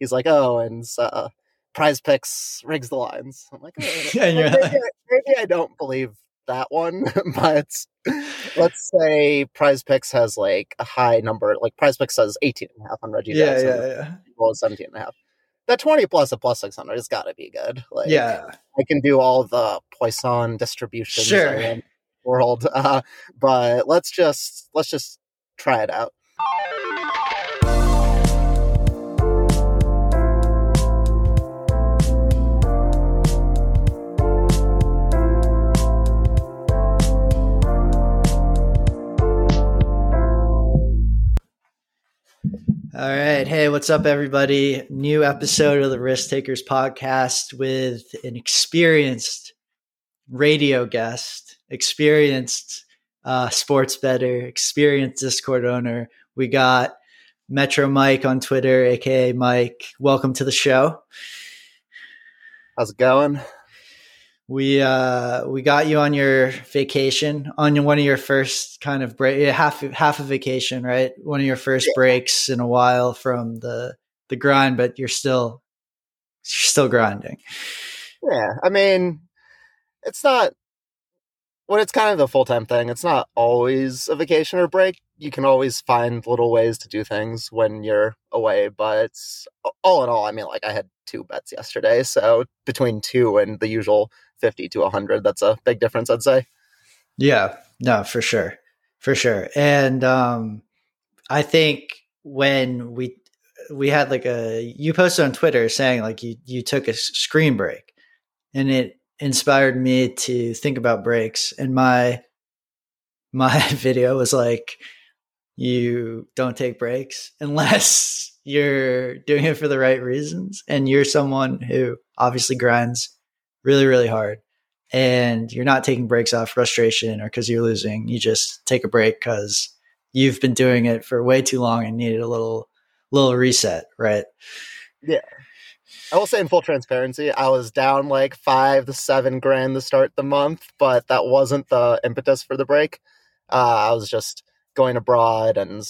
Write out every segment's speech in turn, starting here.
he's like, oh, and uh, Prize Picks rigs the lines. I'm like, oh, you're maybe, like- I, maybe I don't believe that one, but let's say Prize Picks has like a high number, like Prize Picks says 18 and a half on Reggie yeah, Jackson. yeah, yeah, Well, 17 and a half. That 20 plus a plus 600 has got to be good. Like, yeah. I can do all the Poisson distributions Sure. around the world, uh, but let's just let's just try it out. All right. Hey, what's up, everybody? New episode of the Risk Takers podcast with an experienced radio guest, experienced uh, sports bettor, experienced Discord owner. We got Metro Mike on Twitter, aka Mike. Welcome to the show. How's it going? We uh we got you on your vacation on one of your first kind of break half half a vacation, right? One of your first Yeah. breaks in a while from the the grind, but you're still you're still grinding. Yeah, I mean, it's not when it's kind of the full time thing. It's not always a vacation or break. You can always find little ways to do things when you're away. But all in all, I mean, like I had two bets yesterday, so between two and the usual fifty to hundred, that's a big difference, I'd say. Yeah, no, for sure. For sure. And um I think when we we had like a you posted on Twitter saying like you you took a screen break and it inspired me to think about breaks and my my video was like you don't take breaks unless you're doing it for the right reasons and you're someone who obviously grinds really really hard and you're not taking breaks out of frustration or because you're losing. You just take a break because you've been doing it for way too long and needed a little little reset, right? Yeah. I will say in full transparency, I was down like five to seven grand to start the month, but that wasn't the impetus for the break. Uh, I was just going abroad, and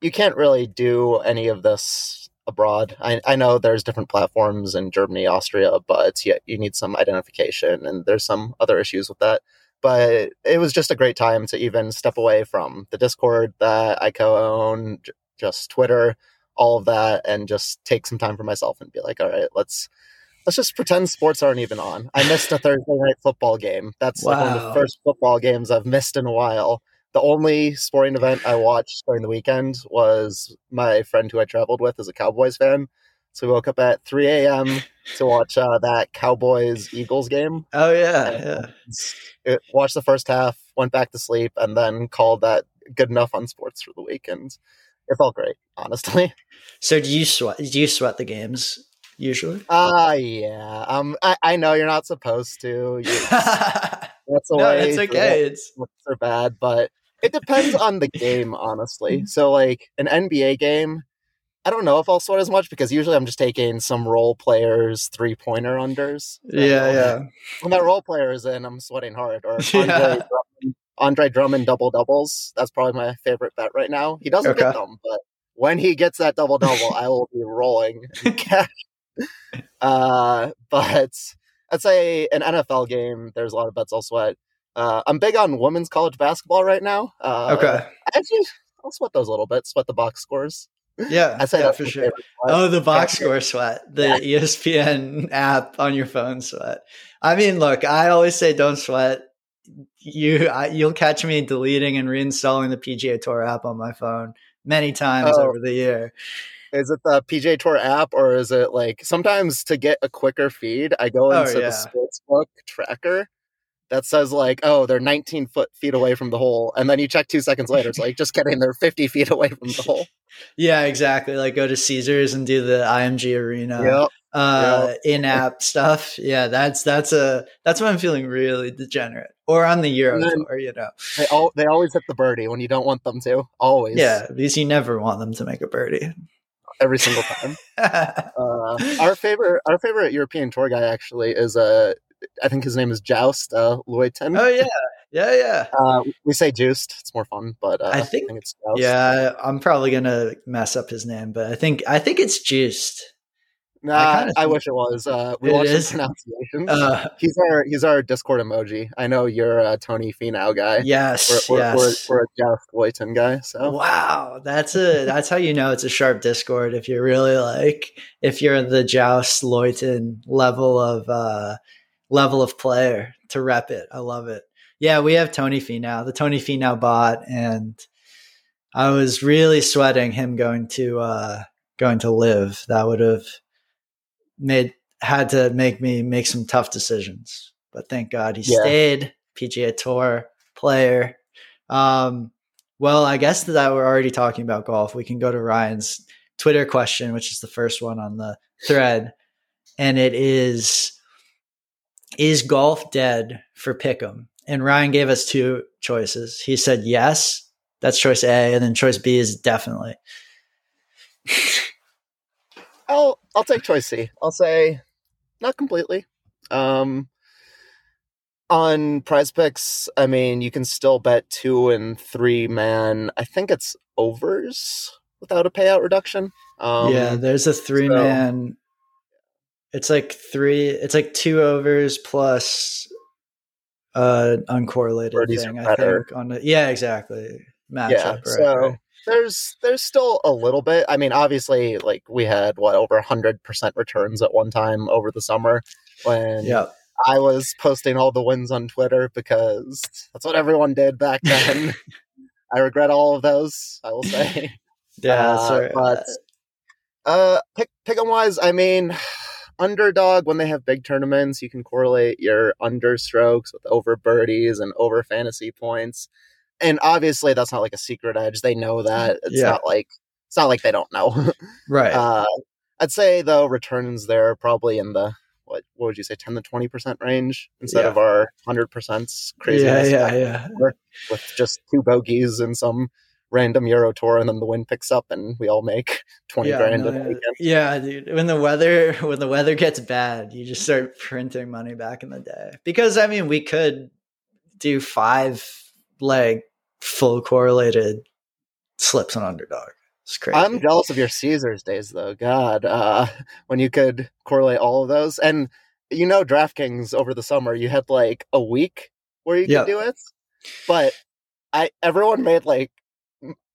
you can't really do any of this abroad. I, I know there's different platforms in Germany, Austria, but yeah, you need some identification, and there's some other issues with that. But it was just a great time to even step away from the Discord that I co-own, j- just Twitter, all of that and just take some time for myself and be like, all right, let's let's just pretend sports aren't even on. I missed a Thursday night football game. That's like one of the first football games I've missed in a while. The only sporting event I watched during the weekend was my friend who I traveled with is a Cowboys fan. So we woke up at 3 a.m. to watch uh, that Cowboys Eagles game. Oh yeah, yeah. It, watched the first half, went back to sleep, and then called that good enough on sports for the weekend. It felt great, honestly. So do you sweat? Do you sweat the games usually? Ah, yeah. Um, I, I know you're not supposed to. You, that's the no, way. it's okay. It's are bad, but it depends on the game, honestly. So, like an NBA game, I don't know if I'll sweat as much because usually I'm just taking some role players three pointer unders. Yeah, yeah. When that role player is in, I'm sweating hard. Or Yeah. Andre, Drummond, Andre Drummond double doubles. That's probably my favorite bet right now. He doesn't get them, but when he gets that double double, I will be rolling cash. Uh, but I'd say an NFL game. There's a lot of bets I'll sweat. Uh, I'm big on women's college basketball right now. Uh, Okay. Actually, I'll sweat those a little bit. Sweat the box scores. Yeah, I say yeah, for sure. Oh, the box Yeah. score sweat, the E ESPN app on your phone sweat. I mean, look, I always say don't sweat. You, I, you'll catch me deleting and reinstalling the PGA Tour app on my phone many times Oh. over the year. Is it the PGA Tour app or is it like sometimes to get a quicker feed, I go Oh, into yeah. the sportsbook tracker that says like, oh, they're 19 foot feet away from the hole, and then you check two seconds later, it's like just kidding, they're 50 feet away from the hole. Yeah, exactly. Like go to Caesars and do the IMG Arena Yep. uh, in-app stuff. Yeah, that's that's a that's when I'm feeling really degenerate. Or on the Euro then- Tour, you know. They all they always hit the birdie when you don't want them to. Always. Yeah, because you never want them to make a birdie. Every single time. Uh, our favorite our favorite European tour guy actually is uh I think his name is Joust uh, Luiten. oh yeah, yeah, yeah. Uh, we say Juiced. It's more fun, but uh, I I, think- think it's Joust. Yeah, I'm probably gonna mess up his name, but I think I think it's juiced. Nah, I, I wish it was. Uh, we watched the pronunciations. Uh, he's our he's our Discord emoji. I know you're a Tony Finau guy. Yes, we're, yes. We're, we're, a Jeff Luiten guy. So wow, that's a that's how you know it's a sharp Discord. If you're really like if you're the Joust Luiten level of uh level of player to rep it. I love it. Yeah, we have Tony Finau, the Tony Finau bot, and I was really sweating him going to uh going to live. That would have made had to make me make some tough decisions. But thank God he yeah. stayed. PGA Tour player. Um, well, I guess that we're already talking about golf. We can go to Ryan's Twitter question, which is the first one on the thread, and it is: Is golf dead for Pick'em? And Ryan gave us two choices. He said yes, that's choice A, and then choice B is definitely. I'll I'll take choice C. I'll say not completely. Um, on prize picks, I mean, you can still bet two and three man. I think it's overs without a payout reduction. Um, yeah, there's a three so, man. It's like three. It's like two overs plus uh uncorrelated thing. I think on the yeah, exactly matchup. Yeah, right, so right there's there's still a little bit. I mean, obviously, like we had what over hundred percent returns at one time over the summer when yep. I was posting all the wins on Twitter because that's what everyone did back then. I regret all of those. I will say. yeah, uh, but uh, pick pick wise, I mean. Underdog, when they have big tournaments, you can correlate your under strokes with over birdies and over fantasy points and obviously that's not like a secret edge. They know that. It's yeah. not like it's not like they don't know. right. Uh, I'd say though returns there probably in the what what would you say 10 to 20 percent range instead yeah. of our 100 percent crazy yeah yeah yeah with just two bogeys and some random euro tour and then the wind picks up and we all make 20 yeah, grand no, yeah dude when the weather when the weather gets bad you just start printing money back in the day because i mean we could do five leg full correlated slips on underdog. It's crazy. I'm jealous of your Caesars days though. God, uh, when you could correlate all of those, and you know, DraftKings over the summer, you had like a week where you could do it, but I everyone made like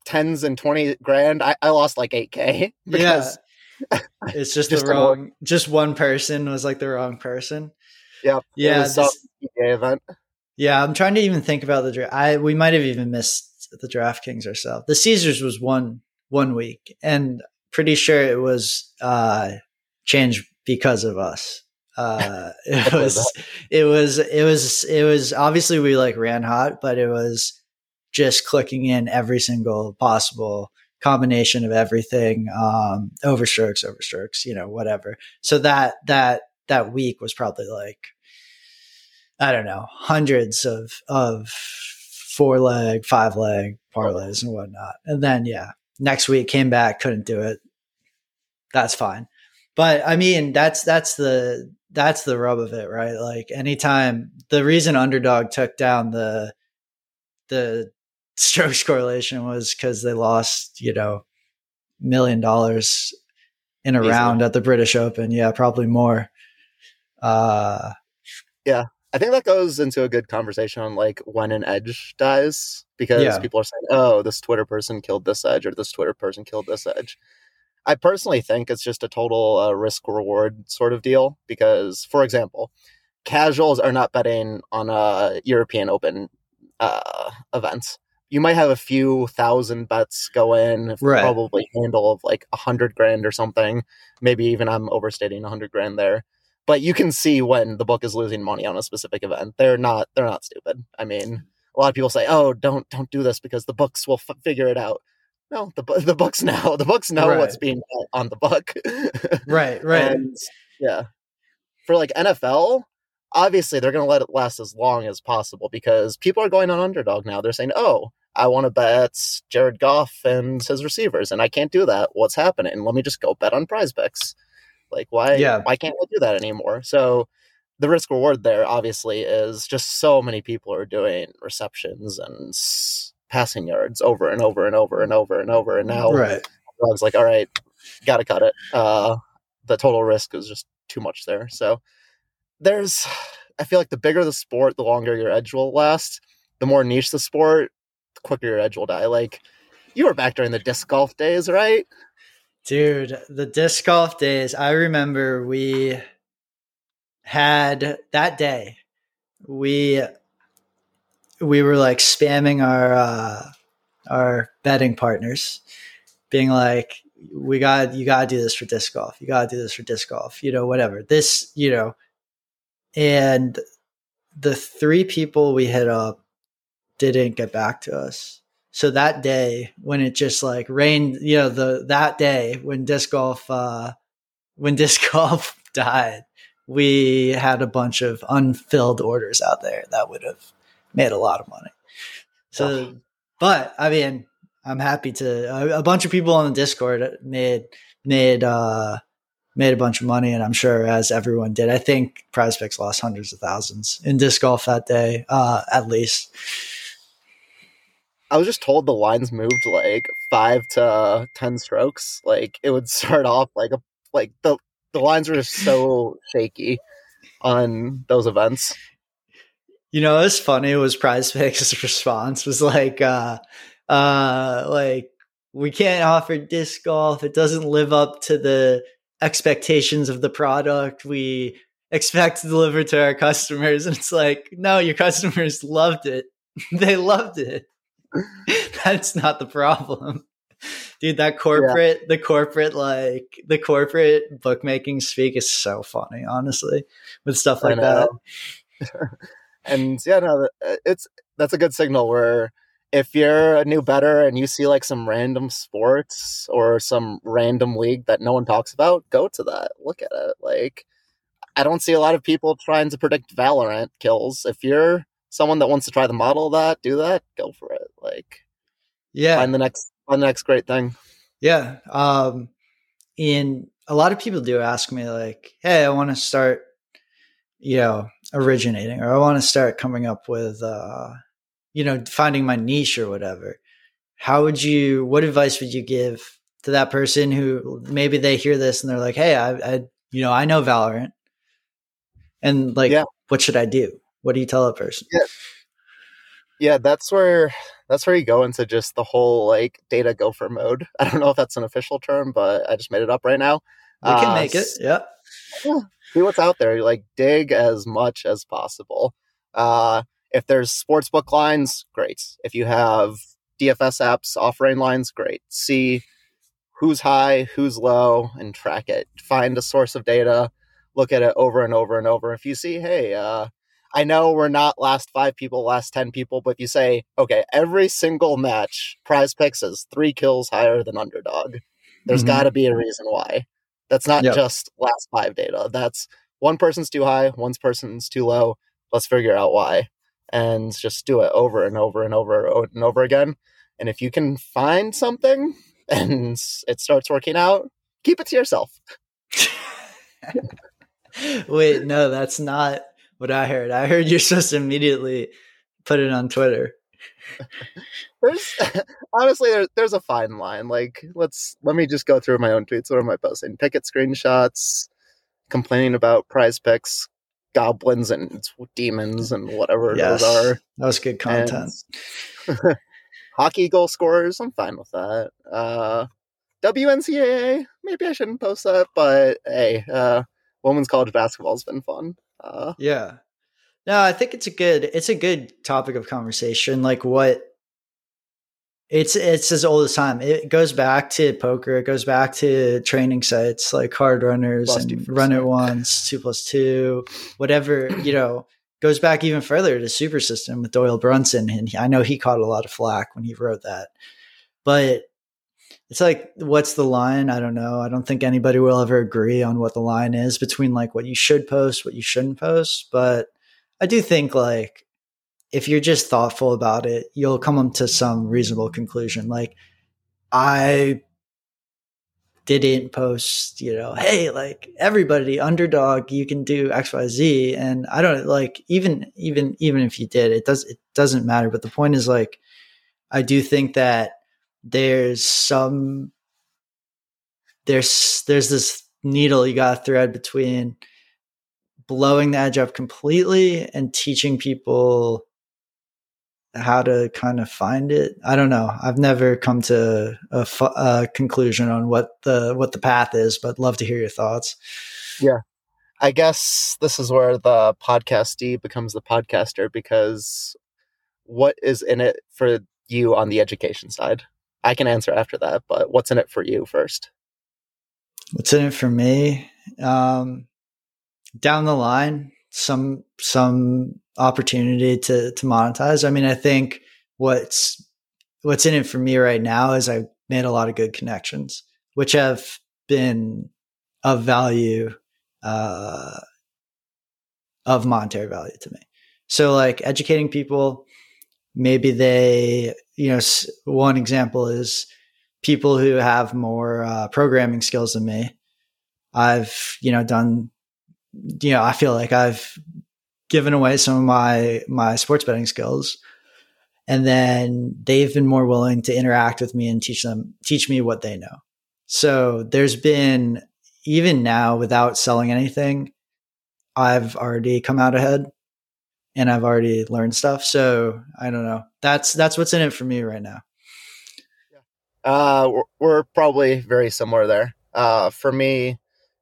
tens and twenty grand. I, I lost like eight k. Yeah, it's just, just the wrong. Just one person was like the wrong person. Yep. Yeah. This, event. Yeah, I'm trying to even think about the draft. I we might have even missed the DraftKings ourselves. The Caesars was one one week, and pretty sure it was uh, changed because of us. Uh, it was it was it was it was obviously we like ran hot, but it was just clicking in every single possible combination of everything um overstrokes overstrokes you know whatever so that that that week was probably like I don't know, hundreds of of four leg, five leg parlays and whatnot. And then yeah, next week came back, couldn't do it. That's fine. But I mean, that's that's the that's the rub of it, right? Like anytime the reason underdog took down the the strokes correlation was because they lost, you know, million dollars in a Easily. round at the British Open. Yeah, probably more. Uh yeah. I think that goes into a good conversation on like when an edge dies because yeah. people are saying, "Oh, this Twitter person killed this edge," or "This Twitter person killed this edge." I personally think it's just a total uh, risk reward sort of deal because, for example, casuals are not betting on a European Open uh, event. You might have a few thousand bets go in, right. probably handle of like a hundred grand or something. Maybe even I'm overstating a hundred grand there but you can see when the book is losing money on a specific event. They're not they're not stupid. I mean, a lot of people say, "Oh, don't don't do this because the books will f- figure it out." No, the the books know the books know right. what's being on the book. right, right. And, yeah, for like NFL, obviously they're going to let it last as long as possible because people are going on underdog now. They're saying, "Oh, I want to bet Jared Goff and his receivers, and I can't do that. What's happening? Let me just go bet on Prize Picks." Like why yeah. why can't we do that anymore? So the risk reward there obviously is just so many people are doing receptions and passing yards over and over and over and over and over and now right I was like all right gotta cut it uh the total risk is just too much there. So there's, I feel like the bigger the sport, the longer your edge will last. The more niche the sport, the quicker your edge will die. Like you were back during the disc golf days, right? Dude, the disc golf days. I remember we had that day. We we were like spamming our uh, our betting partners, being like, "We got you got to do this for disc golf. You got to do this for disc golf. You know, whatever this, you know." And the three people we hit up didn't get back to us. So that day when it just like rained, you know, the that day when disc golf uh when disc golf died, we had a bunch of unfilled orders out there that would have made a lot of money. So, oh. but I mean, I'm happy to. A, a, bunch of people on the Discord made made uh, made a bunch of money, and I'm sure as everyone did. I think Prize Picks lost hundreds of thousands in disc golf that day, uh, at least. I was just told the lines moved like five to ten strokes. Like it would start off like a like the the lines were just so shaky on those events. You know, it's funny. Was Prize Picks' response was like, uh, uh, like we can't offer disc golf. It doesn't live up to the expectations of the product we expect to deliver to our customers. And it's like, no, your customers loved it. they loved it. That's not the problem dude that corporate yeah. the corporate like the corporate bookmaking speak is so funny honestly with stuff like that and yeah no uh, it's that's a good signal where if you're a new bettor and you see like some random sports or some random league that no one talks about go to that. Look at it. Like i don't see a lot of people trying to predict valorant kills. If you're someone that wants to try the model of that do that go for it. Like yeah. find the next find the next great thing. Yeah. Um, and a lot of people do ask me, like, hey, I want to start, you know, originating or I want to start coming up with, uh, you know, finding my niche or whatever. How would you, what advice would you give to that person who maybe they hear this and they're like, hey, I, I you know, I know Valorant. And like, yeah. what should I do? What do you tell a person? Yeah. Yeah, that's where that's where you go into just the whole like data gopher mode. I don't know if that's an official term, but I just made it up right now. We can uh, make it. Yeah. yeah. See what's out there. Like dig as much as possible. Uh, if there's sportsbook lines, great. If you have DFS apps offering lines, great. See who's high, who's low, and track it. Find a source of data. Look at it over and over and over. If you see, hey, uh, I know we're not last five people, last 10 people, but you say, okay, every single match, prize picks is three kills higher than underdog. There's mm-hmm. got to be a reason why. That's not yep. just last five data. That's one person's too high, one person's too low. Let's figure out why. And just do it over and over and over and over again. And if you can find something and it starts working out, keep it to yourself. Wait, no, that's not what I heard. I heard you're supposed to immediately put it on Twitter. there's honestly there, there's a fine line. Like let's let me just go through my own tweets. What am I posting? Pikkit screenshots, complaining about prize picks, goblins and demons and whatever yes, those are. That was good content. hockey goal scorers, I'm fine with that. Uh WNCAA, maybe I shouldn't post that, but hey, uh women's college basketball's been fun. Uh, yeah. No, I think it's a good it's a good topic of conversation. Like what it's it's as old as time. It goes back to poker. It goes back to training sites like CardRunners plus and run it once, two plus two, whatever. You know, goes back even further to Super System with Doyle Brunson, and I know he caught a lot of flack when he wrote that. But it's like what's the line i don't know i don't think anybody will ever agree on what the line is between like what you should post what you shouldn't post but i do think like if you're just thoughtful about it you'll come to some reasonable conclusion. Like i didn't post you know hey like everybody underdog you can do xyz and i don't like even even even if you did it does it doesn't matter. But the point is like i do think that there's some there's there's this needle you got to thread between blowing the edge up completely and teaching people how to kind of find it. I don't know. I've never come to a, a conclusion on what the what the path is, but love to hear your thoughts. Yeah. I guess this is where the podcastee becomes the podcaster because what is in it for you on the education side? I can answer after that, but what's in it for you first? What's in it for me? Um, down the line, some some opportunity to to monetize. I mean, I think what's what's in it for me right now is I made a lot of good connections, which have been of value, uh, of monetary value to me. So, like educating people, maybe they, you know, one example is people who have more uh, programming skills than me. I've, you know, done you know, I feel like I've given away some of my my sports betting skills. And then they've been more willing to interact with me and teach them teach me what they know. So there's been even now without selling anything i've already come out ahead and i've already learned stuff. So i don't know. That's that's what's in it for me right now. Uh we're, we're probably very similar there. Uh for me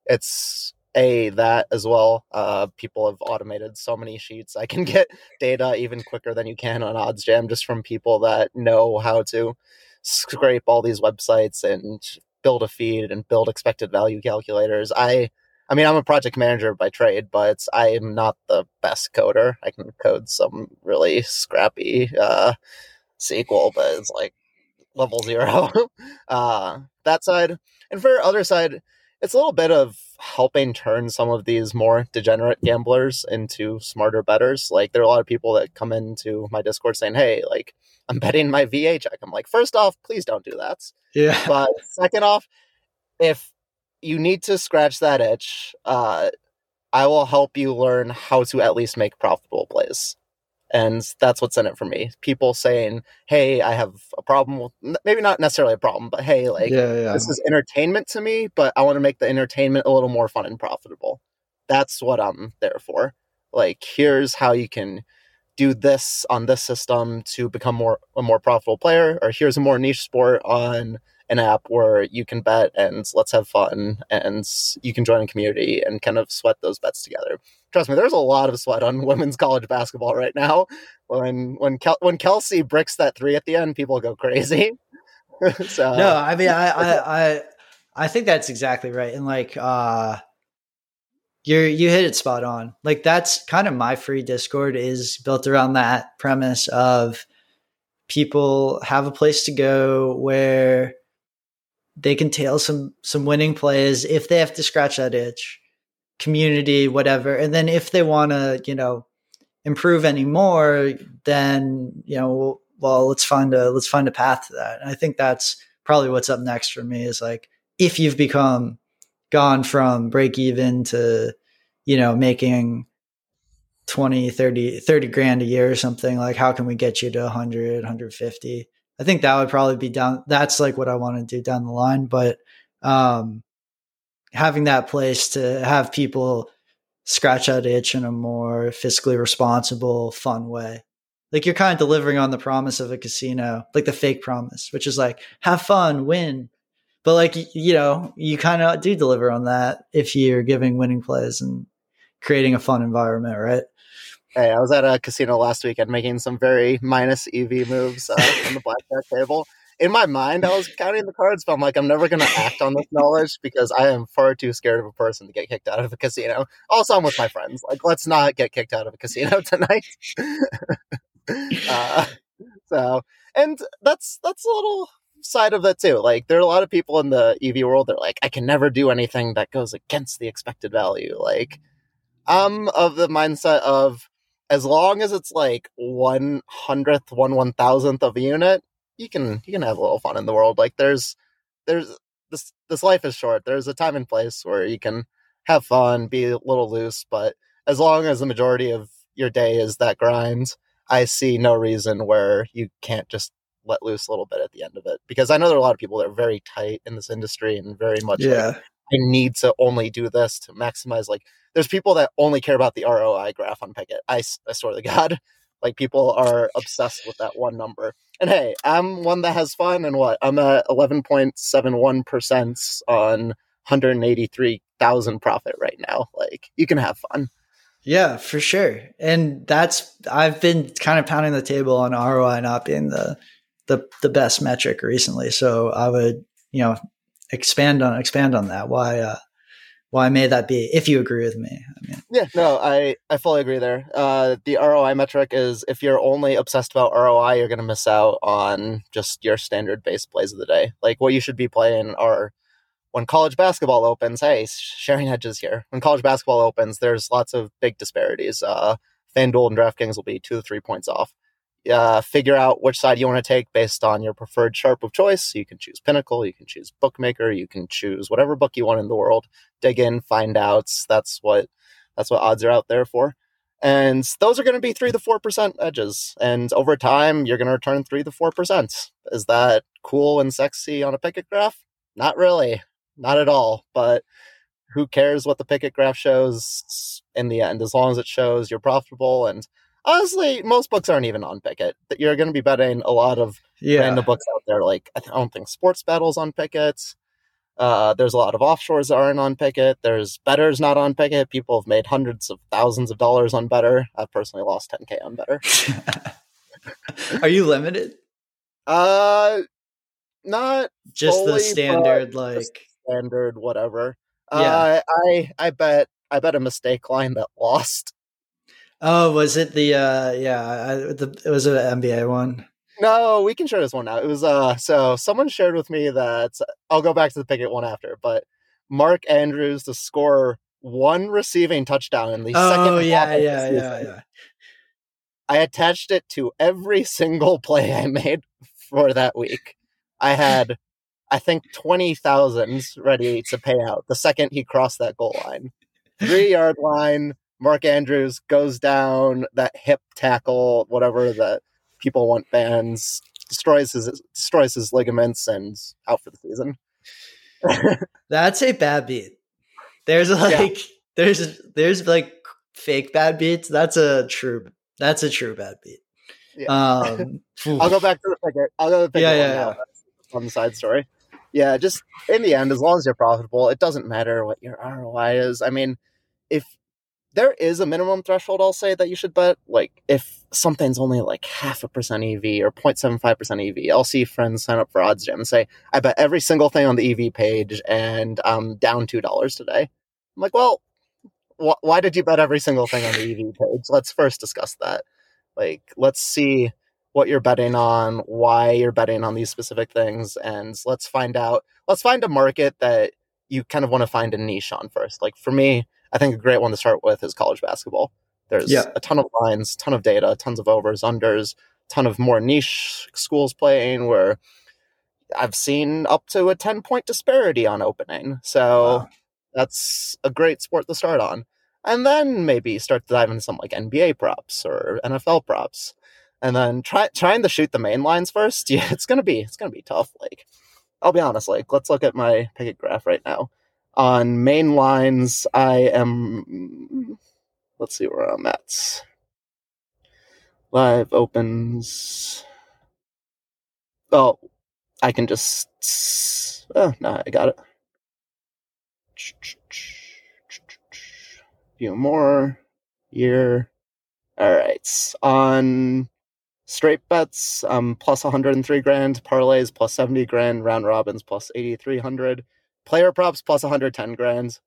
it's a that as well uh, people have automated so many sheets. I can get data even quicker than you can on oddsjam just from people that know how to scrape all these websites and build a feed and build expected value calculators. I i mean i'm a project manager by trade but i am not the best coder. I can code some really scrappy uh, sql but it's like level zero. Uh, that side. And for other side it's a little bit of helping turn some of these more degenerate gamblers into smarter bettors. Like there are a lot of people that come into my Discord saying, "Hey, like I'm betting my VA check." I'm like, first off, please don't do that. Yeah. But second off, if you need to scratch that itch, uh, I will help you learn how to at least make profitable plays and that's what's in it for me people saying hey i have a problem with maybe not necessarily a problem but hey like yeah, yeah. this is entertainment to me but i want to make the entertainment a little more fun and profitable that's what i'm there for like here's how you can do this on this system to become more a more profitable player or here's a more niche sport on an app where you can bet and let's have fun and you can join a community and kind of sweat those bets together. Trust me, there's a lot of sweat on women's college basketball right now. When when Kel- when Kelsey bricks that three at the end, people go crazy. so no, I mean I, I I I think that's exactly right. And like uh you you hit it spot on. Like that's kind of my free Discord is built around that premise of people have a place to go where they can tail some some winning plays if they have to scratch that itch community whatever and then if they want to you know improve any more then you know well let's find a let's find a path to that and i think that's probably what's up next for me is like if you've become gone from break even to you know making 20 30 30 grand a year or something like how can we get you to 100 150 I think that would probably be down. That's like what I want to do down the line. But um, having that place to have people scratch that itch in a more fiscally responsible, fun way. Like you're kind of delivering on the promise of a casino, like the fake promise, which is like have fun, win. But like you know, you kind of do deliver on that if you're giving winning plays and creating a fun environment, right? Hey, I was at a casino last weekend making some very minus EV moves uh, on the blackjack table. In my mind, I was counting the cards, but I'm like, I'm never going to act on this knowledge because I am far too scared of a person to get kicked out of a casino. Also, I'm with my friends. Like, let's not get kicked out of a casino tonight. uh, so, and that's that's a little side of that too. Like, there are a lot of people in the EV world that are like, I can never do anything that goes against the expected value. Like, I'm of the mindset of as long as it's like one hundredth, one one thousandth of a unit, you can you can have a little fun in the world. Like there's there's this this life is short. There's a time and place where you can have fun, be a little loose, but as long as the majority of your day is that grind, I see no reason where you can't just let loose a little bit at the end of it. Because I know there are a lot of people that are very tight in this industry and very much yeah. like I need to only do this to maximize. Like, there's people that only care about the ROI graph on Pikkit. I, I swear to God, like people are obsessed with that one number. And hey, I'm one that has fun. And what I'm at 11.71 percent on 183,000 profit right now. Like, you can have fun. Yeah, for sure. And that's I've been kind of pounding the table on ROI not being the the the best metric recently. So I would, you know, expand on expand on that. Why uh why may that be if you agree with me? I mean Yeah, no, I I fully agree there. Uh the ROI metric is if you're only obsessed about ROI, you're going to miss out on just your standard base plays of the day. Like what you should be playing are when college basketball opens, hey, sharing edges here. When college basketball opens, there's lots of big disparities. Uh, FanDuel and DraftKings will be two to three points off. Uh, figure out which side you want to take based on your preferred sharp of choice. You can choose Pinnacle, you can choose Bookmaker, you can choose whatever book you want in the world. Dig in, find out. That's what that's what odds are out there for. And those are going to be three to four percent edges. And over time, you're going to return three to four percent. Is that cool and sexy on a Pikkit graph? Not really not at all. But who cares what the Pikkit graph shows in the end, as long as it shows you're profitable. And honestly, most books aren't even on Pikkit. You're going to be betting a lot of yeah. random books out there. Like I don't think Sports Battles on Pikkit. Uh, there's a lot of offshores that aren't on Pikkit. There's betters not on Pikkit. People have made hundreds of thousands of dollars on Betr. I've personally lost 10k on Betr. Are you limited? Uh, not just fully, the standard like standard, whatever. Yeah. Uh, I I bet I bet a mistake line that lost. Oh, was it the uh yeah, I, the, it was an NBA one. No, we can share this one out. It was uh so someone shared with me that I'll go back to the Pikkit one after, but Mark Andrews to score one receiving touchdown in the oh, second. Oh yeah, yeah, yeah, yeah. I attached it to every single play I made for that week. I had I think twenty thousand ready to pay out the second he crossed that goal line. Three yard line, Mark Andrews goes down that hip tackle, whatever that people want bans, destroys his destroys his ligaments and out for the season. That's a bad beat. There's like yeah. there's there's like fake bad beats. That's a true that's a true bad beat. Yeah. Um, I'll go back to the figure. I'll go to the figure yeah, yeah, yeah. on the side story yeah, just in the end, as long as you're profitable, it doesn't matter what your ROI is. I mean, if there is a minimum threshold, I'll say that you should bet. Like if something's only like half a percent EV or 0.75% EV, I'll see friends sign up for OddsJam and say, I bet every single thing on the EV page and I'm down $2 today. I'm like, well, wh- why did you bet every single thing on the EV page? Let's first discuss that. Like, let's see what you're betting on, why you're betting on these specific things, and let's find out. Let's find a market that you kind of want to find a niche on first. Like for me, I think a great one to start with is college basketball. There's yeah. a ton of lines, ton of data, tons of overs, unders, ton of more niche schools playing where I've seen up to a 10 point disparity on opening. So wow. that's a great sport to start on. And then maybe start to dive into some like NBA props or NFL props and then try trying to shoot the main lines first. Yeah, it's gonna be it's gonna be tough. Like, I'll be honest. Like, let's look at my Pikkit graph right now. On main lines, I am. Let's see where I'm at. Live opens. Oh, I can just. Oh no, I got it. Few more year. All right, on straight bets um, plus 103 grand, parlays plus 70 grand, round robins plus 8300, player props plus 110 grand,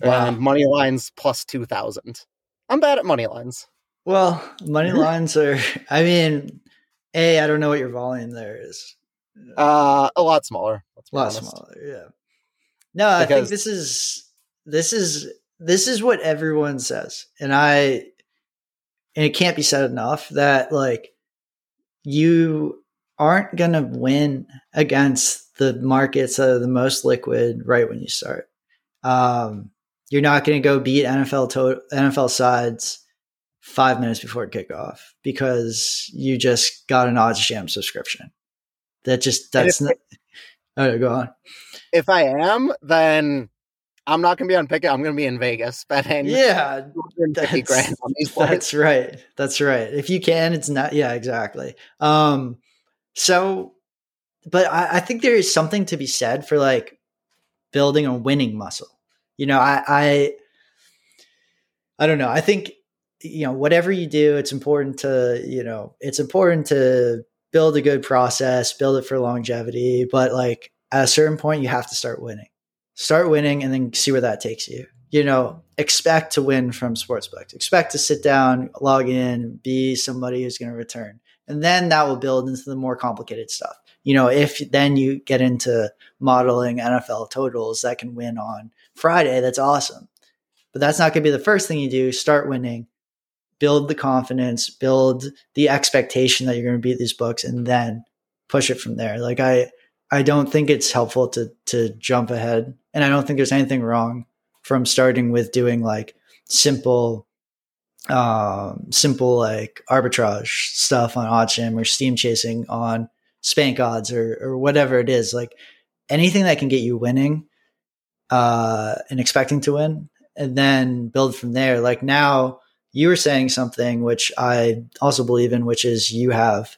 wow. and money lines plus 2000. I'm bad at money lines. Well, money lines are. I mean, a I don't know what your volume there is. Uh, a lot smaller. A lot honest. smaller. Yeah. No, because, I think this is this is this is what everyone says, and I and it can't be said enough that like you aren't going to win against the markets that are the most liquid right when you start. Um, you're not going to go beat NFL to- NFL sides five minutes before kickoff because you just got an odds OddsJam subscription. That just that's not. Oh, go on. If I am, then I'm not going to be on Pikkit. I'm going to be in Vegas betting. Yeah, that's, grand on these That's right. That's right. If you can, it's not. Yeah, exactly. Um, so, but I, I think there is something to be said for like building a winning muscle. You know, I, I, I don't know. I think you know whatever you do, it's important to you know it's important to build a good process, build it for longevity. But like at a certain point, you have to start winning start winning and then see where that takes you. You know, expect to win from sportsbooks. Expect to sit down, log in, be somebody who's going to return. And then that will build into the more complicated stuff. You know, if then you get into modeling NFL totals that can win on Friday, that's awesome. But that's not going to be the first thing you do. Start winning, build the confidence, build the expectation that you're going to beat these books, and then push it from there. Like I, I don't think it's helpful to to jump ahead and I don't think there's anything wrong from starting with doing like simple, um, simple like arbitrage stuff on OddsJam or steam chasing on spank odds or, or whatever it is. Like anything that can get you winning, uh, and expecting to win and then build from there. Like now you were saying something which I also believe in, which is you have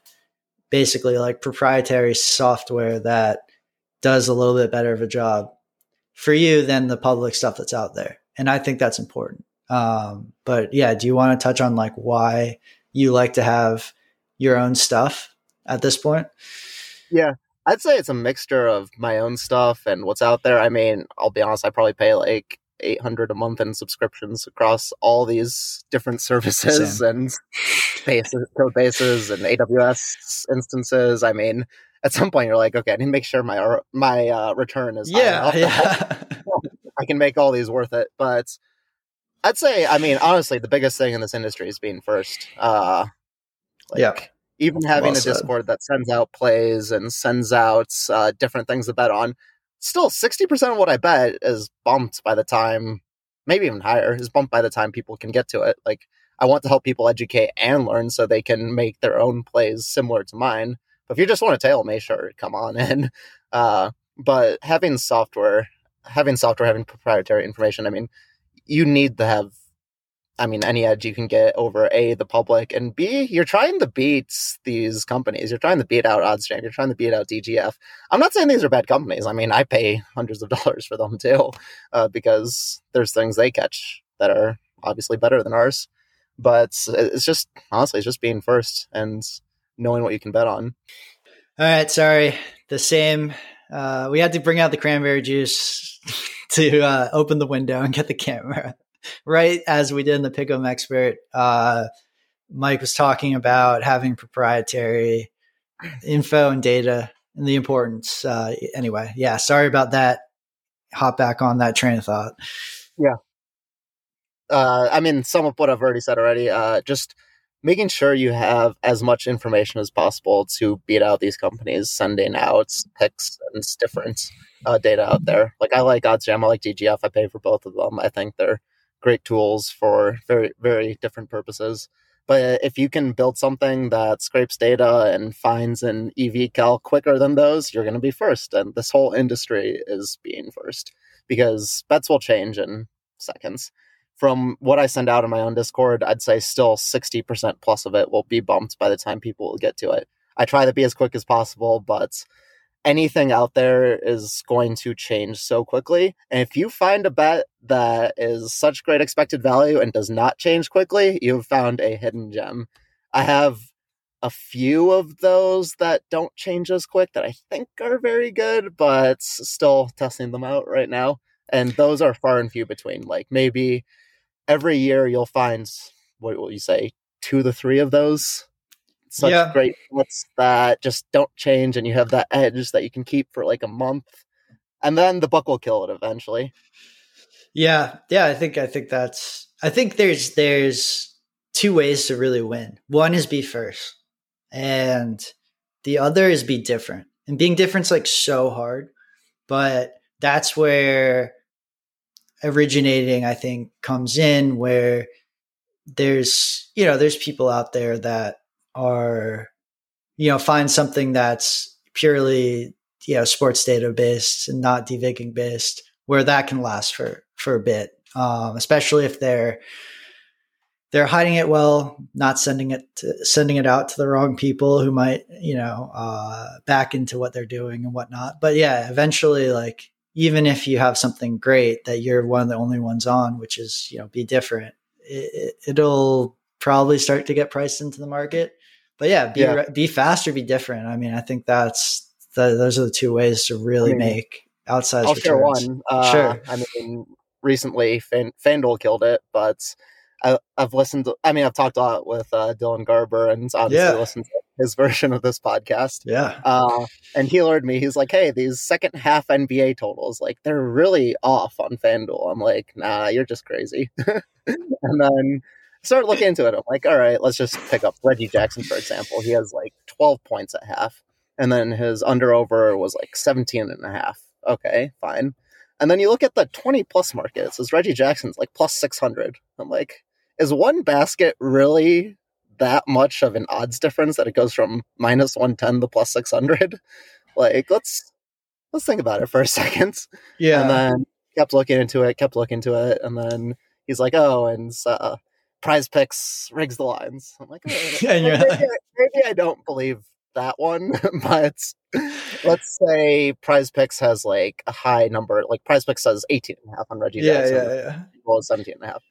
basically like proprietary software that does a little bit better of a job for you than the public stuff that's out there. And I think that's important. Um, but yeah, do you want to touch on like why you like to have your own stuff at this point? Yeah, I'd say it's a mixture of my own stuff and what's out there. I mean, I'll be honest, I probably pay like 800 a month in subscriptions across all these different services Same. and bases, code bases and AWS instances. I mean, at some point you're like, okay, I need to make sure my my uh, return is yeah, yeah. I can make all these worth it. But I'd say, I mean, honestly, the biggest thing in this industry is being first. Uh, like, yeah. Even having well a Discord that sends out plays and sends out uh, different things to bet on, still 60% of what I bet is bumped by the time, maybe even higher, is bumped by the time people can get to it. Like, I want to help people educate and learn so they can make their own plays similar to mine. But if you just want to tail me, sure, come on in. Uh, but having software, having software, having proprietary information, I mean, you need to have, I mean, any edge you can get over A, the public, and B, you're trying to beat these companies. You're trying to beat out OddsJam. You're trying to beat out DGF. I'm not saying these are bad companies. I mean, I pay hundreds of dollars for them too, uh, because there's things they catch that are obviously better than ours. But it's just, honestly, it's just being first and knowing what you can bet on. All right, sorry. The same. Uh, we had to bring out the cranberry juice to uh, open the window and get the camera. right as we did in the Pick'em Expert, uh, Mike was talking about having proprietary info and data and the importance. Uh, anyway, yeah, sorry about that. Hop back on that train of thought. Yeah. Uh, I mean, some of what I've already said already. Uh, just making sure you have as much information as possible to beat out these companies sending out picks and different uh, data out there. Like I like OddsJam, I like DGF. I pay for both of them. I think they're great tools for very very different purposes. But if you can build something that scrapes data and finds an EV cal quicker than those, you're going to be first. And this whole industry is being first because bets will change in seconds from what I send out in my own Discord, I'd say still 60% plus of it will be bumped by the time people will get to it. I try to be as quick as possible, but anything out there is going to change so quickly. And if you find a bet that is such great expected value and does not change quickly, you've found a hidden gem. I have a few of those that don't change as quick that I think are very good, but still testing them out right now. And those are far and few between. Like maybe every year you'll find what will you say two to three of those? Such yeah. great bets that just don't change and you have that edge that you can keep for like a month and then the buck will kill it eventually. Yeah yeah i think i think that's i think there's there's two ways to really win. One is be first and the other is be different. And being different's like so hard but that's where originating, I think, comes in where there's, you know, there's people out there that are, you know, find something that's purely, you know, sports data based and not devigging based, where that can last for for a bit, um, especially if they're they're hiding it well, not sending it to, sending it out to the wrong people who might you know uh, back into what they're doing and whatnot. But yeah, eventually, like even if you have something great that you're one of the only ones on, which is you know be different, it, it'll probably start to get priced into the market. But yeah, be yeah. be fast or be different. I mean, I think that's the, those are the two ways to really I mean, make outsized I'll returns. Share one. Uh, sure. I mean, recently Fan, FanDuel killed it, but I, have listened. To, I mean, I've talked a lot with uh, Dylan Garber, and obviously yeah. listened to his version of this podcast. Yeah. Uh, and he lured me. He's like, "Hey, these second half NBA totals, like, they're really off on FanDuel." I'm like, "Nah, you're just crazy." and then start looking into it. I'm like, all right, let's just pick up Reggie Jackson, for example. He has like 12 points at half, and then his under over was like 17 and a half. Okay, fine. And then you look at the 20 plus market, it says Reggie Jackson's like plus 600. I'm like, is one basket really that much of an odds difference that it goes from minus 110 to plus 600? Like, let's let's think about it for a second. Yeah. And then kept looking into it, kept looking into it, and then he's like, oh, and uh, PrizePicks rigs the lines. I'm like, oh, yeah, maybe, maybe, maybe I don't believe that one, but let's say PrizePicks has like a high number, like PrizePicks says 18 and a half on Reggie yeah, Jackson. Yeah, yeah, Well, 17 and a half.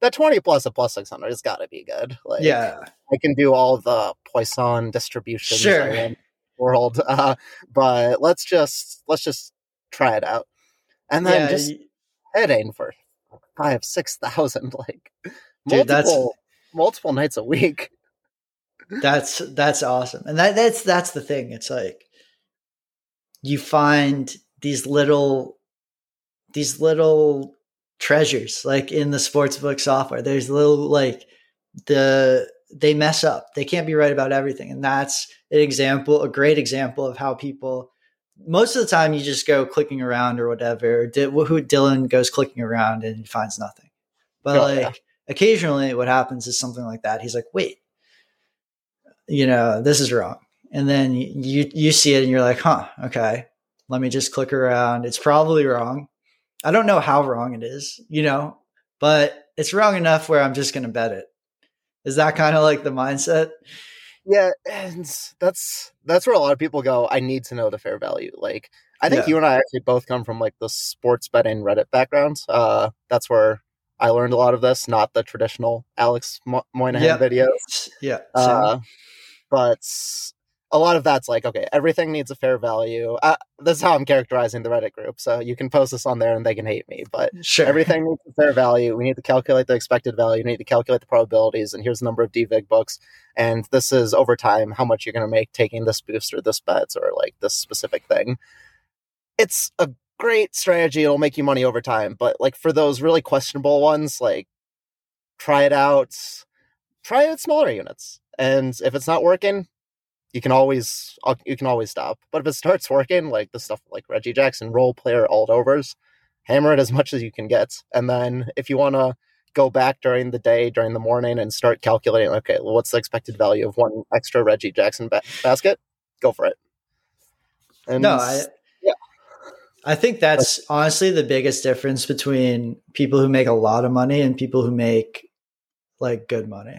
That 20 plus a plus 600 has got to be good. Like, yeah. I can do all the Poisson distributions sure. world. Uh, but let's just, let's just try it out. And then yeah, just heading for five, 6,000. Like, Dude, multiple, that's multiple nights a week. That's that's awesome, and that that's that's the thing. It's like you find these little these little treasures like in the sportsbook software. There's little like the they mess up. They can't be right about everything, and that's an example, a great example of how people. Most of the time, you just go clicking around or whatever. Who Dylan goes clicking around and finds nothing, but oh, like. Yeah occasionally what happens is something like that. He's like, wait, you know, this is wrong. And then you, you see it and you're like, huh, okay, let me just click around. It's probably wrong. I don't know how wrong it is, you know, but it's wrong enough where I'm just going to bet it. Is that kind of like the mindset? Yeah, and that's that's where a lot of people go. I need to know the fair value. Like, I think yeah. you and I actually both come from like the sports betting Reddit backgrounds. Uh, that's where I learned a lot of this, not the traditional Alex Mo- Moynihan yep. videos. Yeah. Uh, but a lot of that's like, okay, everything needs a fair value. Uh, this is how I'm characterizing the Reddit group. So you can post this on there and they can hate me, but sure. everything needs a fair value. We need to calculate the expected value. We need to calculate the probabilities. And here's the number of devig books. And this is over time how much you're going to make taking this boost or this bets or like this specific thing. It's a great strategy. It'll make you money over time. But like for those really questionable ones, like try it out. Try it at smaller units. And if it's not working, you can always uh, you can always stop. But if it starts working, like the stuff like Reggie Jackson, role player alt overs, hammer it as much as you can get. And then if you want to go back during the day, during the morning, and start calculating, okay, well, what's the expected value of one extra Reggie Jackson ba- basket? Go for it. And no, I, yeah. I think that's honestly the biggest difference between people who make a lot of money and people who make like good money.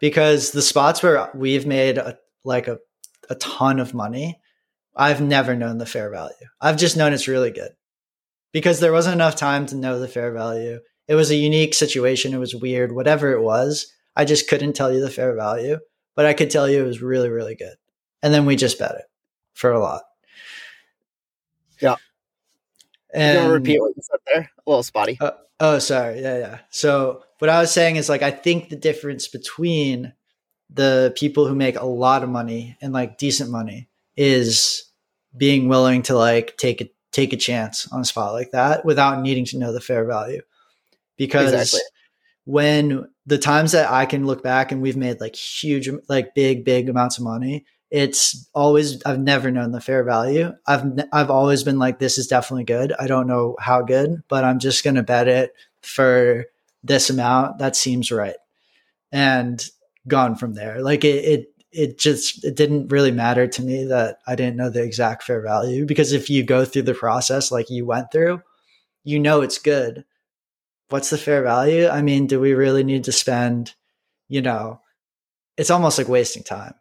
Because the spots where we've made a, like a, a ton of money, I've never known the fair value. I've just known it's really good because there wasn't enough time to know the fair value. It was a unique situation. It was weird, whatever it was. I just couldn't tell you the fair value, but I could tell you it was really, really good. And then we just bet it for a lot. Yeah. And you repeat what you said there? A little spotty. Uh, oh, sorry. Yeah, yeah. So what I was saying is like I think the difference between the people who make a lot of money and like decent money is being willing to like take a take a chance on a spot like that without needing to know the fair value. Because exactly. when the times that I can look back and we've made like huge like big big amounts of money it's always I've never known the fair value. I've I've always been like this is definitely good. I don't know how good, but I'm just going to bet it for this amount that seems right. And gone from there. Like it it it just it didn't really matter to me that I didn't know the exact fair value because if you go through the process like you went through, you know it's good. What's the fair value? I mean, do we really need to spend, you know, it's almost like wasting time.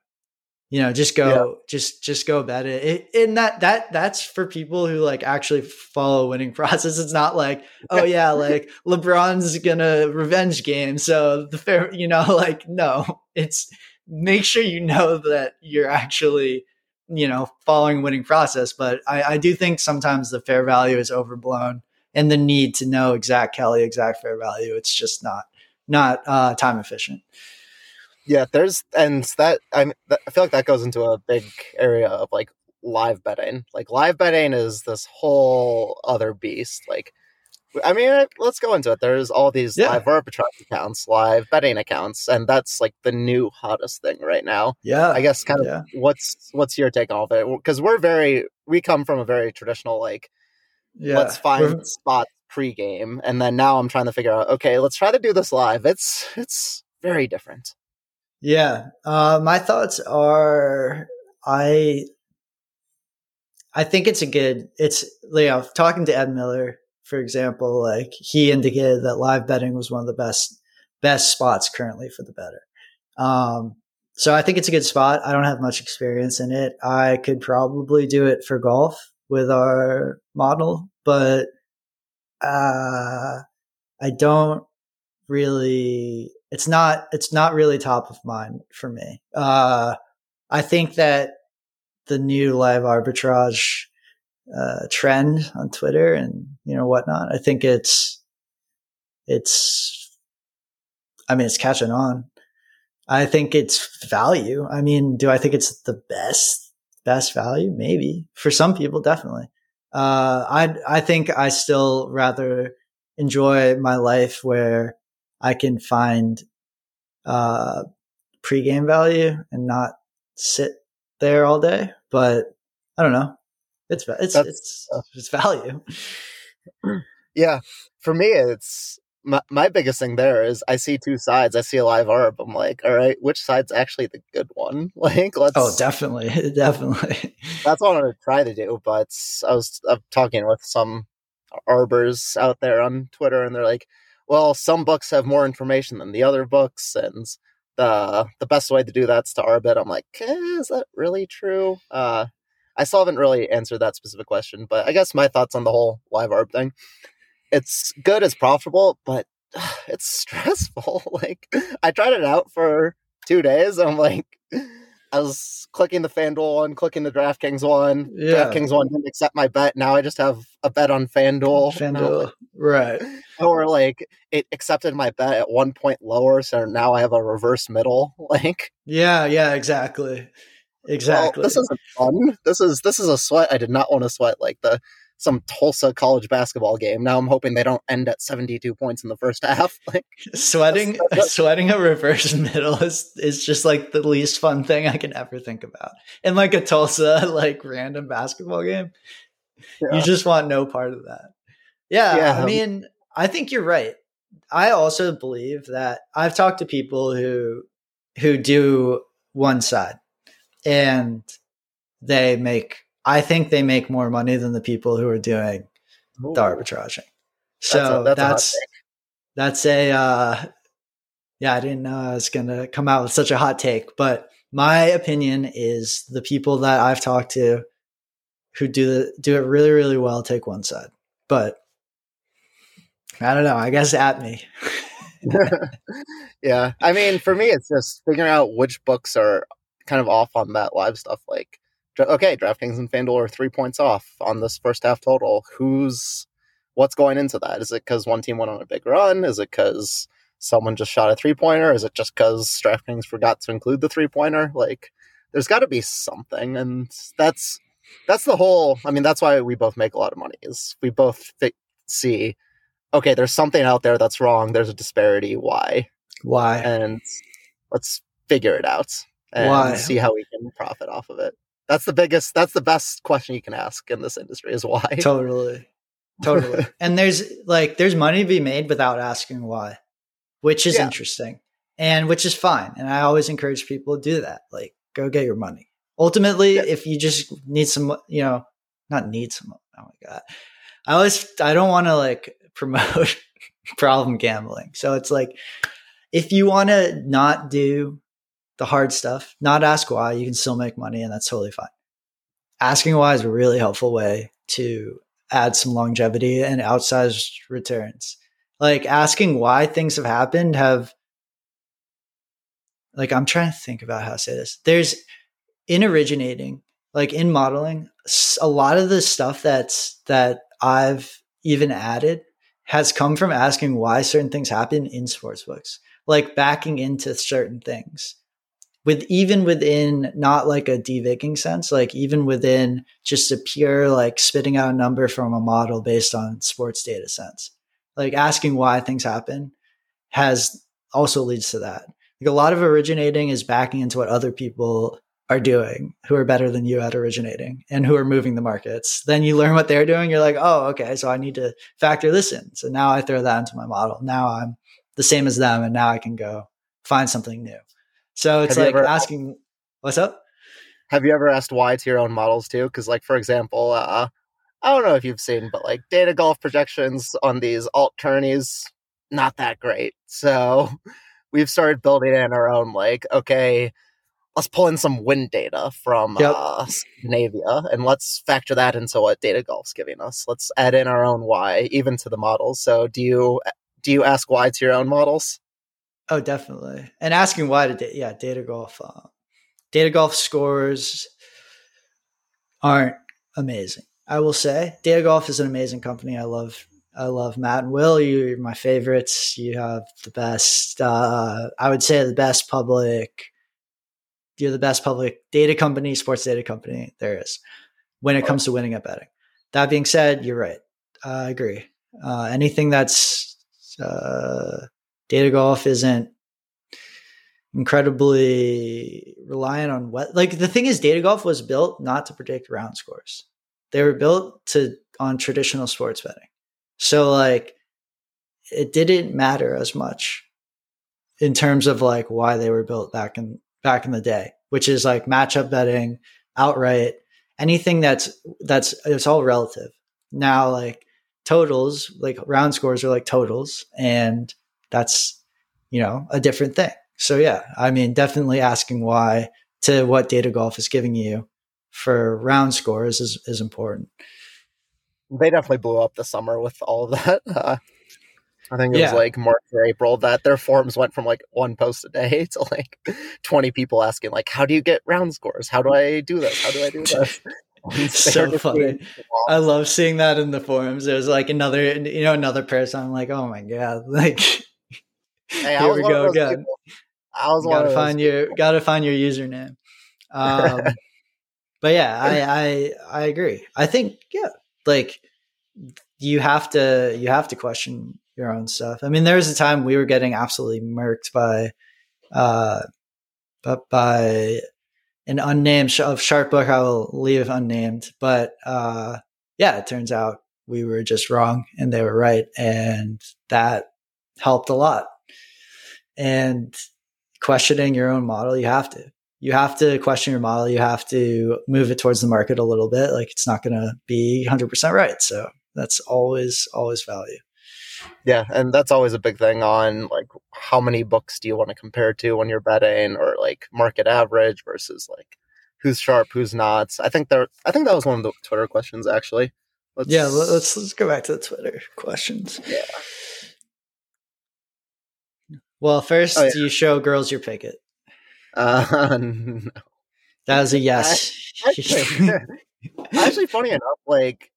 You know, just go, yeah. just just go bet it. it. And that that that's for people who like actually follow winning process. It's not like, oh yeah, like LeBron's gonna revenge game, so the fair, you know, like no, it's make sure you know that you're actually you know following winning process but I, I, do think sometimes the fair value is overblown and the need to know exact kelly exact fair value it's just not not uh, time efficient yeah there's and that i i feel like that goes into a big area of like live betting like live betting is this whole other beast like I mean, let's go into it. There's all these yeah. live arbitrage accounts, live betting accounts, and that's like the new hottest thing right now. Yeah, I guess kind of yeah. what's what's your take on it? Because we're very we come from a very traditional like, yeah. let's find we're... spots pre-game, and then now I'm trying to figure out. Okay, let's try to do this live. It's it's very different. Yeah, uh, my thoughts are I I think it's a good. It's you know talking to Ed Miller for example, like he indicated that live betting was one of the best best spots currently for the bettor. Um, so I think it's a good spot. I don't have much experience in it. I could probably do it for golf with our model, but uh, I don't really. It's not. It's not really top of mind for me. Uh, I think that the new live arbitrage uh, trend on Twitter and you know whatnot. I think it's it's I mean it's catching on. I think it's value. I mean, do I think it's the best best value? Maybe for some people, definitely. Uh, I I think I still rather enjoy my life where I can find uh, pregame value and not sit there all day. But I don't know. It's it's That's, it's uh, it's value. Yeah, for me, it's my, my biggest thing there is I see two sides. I see a live arb. I'm like, all right, which side's actually the good one? Like, let's. Oh, definitely, definitely. That's what I'm gonna try to do. But I was I'm talking with some arbors out there on Twitter, and they're like, well, some books have more information than the other books, and the the best way to do that's to arbit. I'm like, eh, is that really true? Uh, I still haven't really answered that specific question, but I guess my thoughts on the whole live arb thing. It's good, it's profitable, but it's stressful. like I tried it out for two days. I'm like, I was clicking the FanDuel one, clicking the DraftKings one. Yeah. DraftKings one didn't accept my bet. Now I just have a bet on FanDuel. FanDuel, like, right? Or like it accepted my bet at one point lower, so now I have a reverse middle. Like, yeah, yeah, exactly. Exactly. Well, this isn't fun. This is this is a sweat I did not want to sweat like the some Tulsa college basketball game. Now I'm hoping they don't end at 72 points in the first half. Like sweating that's, that's, sweating a reverse middle is is just like the least fun thing I can ever think about. In like a Tulsa like random basketball game. Yeah. You just want no part of that. Yeah, yeah, I um, mean, I think you're right. I also believe that I've talked to people who who do one side and they make I think they make more money than the people who are doing Ooh. the arbitraging. So that's a, that's, that's, a, uh, yeah, I didn't know I was going to come out with such a hot take, but my opinion is the people that I've talked to who do the, do it really, really well take one side. But I don't know. I guess at me. yeah. I mean, for me, it's just figuring out which books are kind of off on that live stuff. Like, okay, DraftKings and FanDuel are three points off on this first half total. Who's what's going into that? Is it because one team went on a big run? Is it because someone just shot a three pointer? Is it just because DraftKings forgot to include the three pointer? Like, there's got to be something, and that's that's the whole. I mean, that's why we both make a lot of money. Is we both th- see, okay, there's something out there that's wrong. There's a disparity. Why? Why? And let's figure it out and why? see how we can profit off of it. That's the biggest, that's the best question you can ask in this industry is why. Totally. Totally. and there's like, there's money to be made without asking why, which is yeah. interesting and which is fine. And I always encourage people to do that. Like, go get your money. Ultimately, yeah. if you just need some, you know, not need some, oh my God. I always I don't want to like promote problem gambling. So it's like if you want to not do the hard stuff, not ask why, you can still make money and that's totally fine. Asking why is a really helpful way to add some longevity and outsized returns. Like asking why things have happened have like I'm trying to think about how to say this. There's in originating, like in modeling, a lot of the stuff that's that I've even added has come from asking why certain things happen in sports books, like backing into certain things. With even within not like a devigging sense, like even within just a pure like spitting out a number from a model based on sports data sense, like asking why things happen has also leads to that. Like a lot of originating is backing into what other people are doing who are better than you at originating and who are moving the markets. Then you learn what they're doing. You're like, oh, okay, so I need to factor this in. So now I throw that into my model. Now I'm the same as them, and now I can go find something new. So it's like ever, asking, what's up? Have you ever asked why to your own models too? Because, like, for example, uh, I don't know if you've seen, but like data golf projections on these alt tourneys, not that great. So we've started building in our own, like, okay, let's pull in some wind data from yep. uh, Scandinavia and let's factor that into what data golf's giving us. Let's add in our own why even to the models. So do you do you ask why to your own models? Oh, definitely. And asking why to da- yeah, data golf. Uh, data golf scores aren't amazing. I will say Data Golf is an amazing company. I love I love Matt and Will. You're my favorites. You have the best. Uh, I would say the best public you're the best public data company, sports data company there is when it comes to winning at betting. That being said, you're right. I agree. Uh, anything that's uh, data golf isn't incredibly reliant on what like the thing is data golf was built not to predict round scores they were built to on traditional sports betting so like it didn't matter as much in terms of like why they were built back in back in the day, which is like matchup betting, outright, anything that's that's it's all relative. Now like totals, like round scores are like totals and that's you know, a different thing. So yeah, I mean definitely asking why to what data golf is giving you for round scores is is important. They definitely blew up the summer with all of that. Uh, I think it yeah. was like March or April that their forums went from like one post a day to like 20 people asking like, how do you get round scores? How do I do this? How do I do this? so funny. I love seeing that in the forums. There's like another, you know, another person. I'm like, oh my god, like hey, here we go again. I was gotta find your gotta find your username. Um, but yeah, I, I I agree. I think yeah, like you have to you have to question your own stuff. I mean, there was a time we were getting absolutely murked by, uh, but by an unnamed sh- of sharp book. I will leave unnamed, but uh, yeah, it turns out we were just wrong and they were right, and that helped a lot. And questioning your own model, you have to. You have to question your model. You have to move it towards the market a little bit. Like it's not going to be 100% right. So that's always, always value. Yeah, and that's always a big thing on like how many books do you want to compare to when you're betting, or like market average versus like who's sharp, who's not. I think there. I think that was one of the Twitter questions actually. Let's, yeah, let's let's go back to the Twitter questions. Yeah. Well, first, oh, yeah. you show girls your Pikkit? Uh, no. That was a yes. Actually, actually, funny enough, like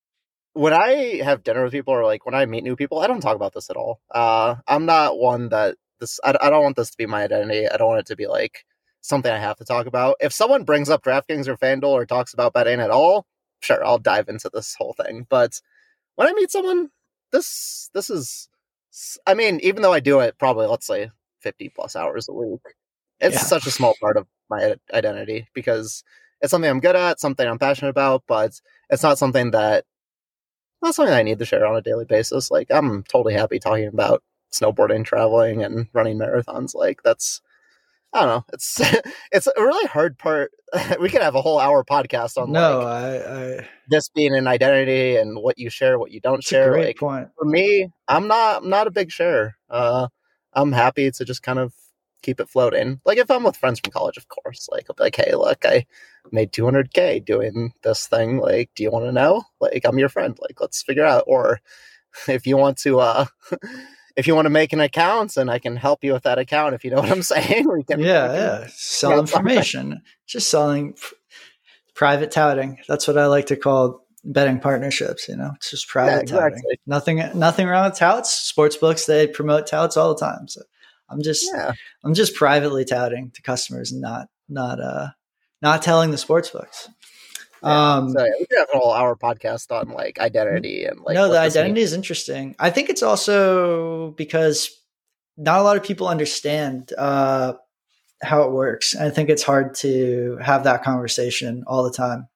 when I have dinner with people or like when I meet new people, I don't talk about this at all. Uh, I'm not one that this. I, I don't want this to be my identity. I don't want it to be like something I have to talk about. If someone brings up DraftKings or FanDuel or talks about betting at all, sure, I'll dive into this whole thing. But when I meet someone, this this is. I mean, even though I do it probably let's say 50 plus hours a week, it's yeah. such a small part of my identity because it's something I'm good at, something I'm passionate about, but it's not something that not something I need to share on a daily basis. Like I'm totally happy talking about snowboarding, traveling, and running marathons. Like that's I don't know. It's it's a really hard part. we could have a whole hour podcast on no, like, I, I this being an identity and what you share, what you don't share. a great Like point. for me, I'm not I'm not a big sharer. Uh, I'm happy to just kind of keep it floating. Like if I'm with friends from college, of course, like I'll be like, hey, look, I made 200k doing this thing. Like, do you want to know? Like, I'm your friend. Like, let's figure out. Or if you want to, uh, if you want to make an account and I can help you with that account, if you know what I'm saying, we can. yeah, we can- yeah. Sell information. Just selling private touting. That's what I like to call betting partnerships. You know, it's just private Yeah, touting. Nothing, nothing wrong with touts. Sports books they promote touts all the time. So I'm just, Yeah, I'm just privately touting to customers and not, not, uh, not telling the sports books. Yeah. Um, so yeah, we could have a whole hour podcast on like identity and like no, the identity means. is interesting. I think it's also because not a lot of people understand uh, how it works. I think it's hard to have that conversation all the time.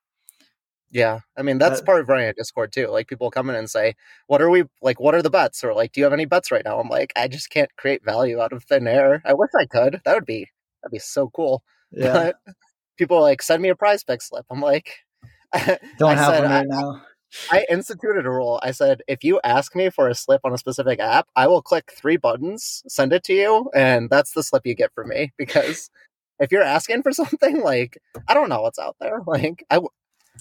Yeah, I mean that's Uh, part of running a Discord too. Like people come in and say, "What are we like? What are the bets?" Or like, "Do you have any bets right now?" I'm like, I just can't create value out of thin air. I wish I could. That would be that'd be so cool. Yeah, But people are like, "Send me a prize pick slip." I'm like, don't I have I- right now. I instituted a rule. I said, if you ask me for a slip on a specific app, I will click three buttons, send it to you, and that's the slip you get from me. Because if you're asking for something, like I don't know what's out there. Like I,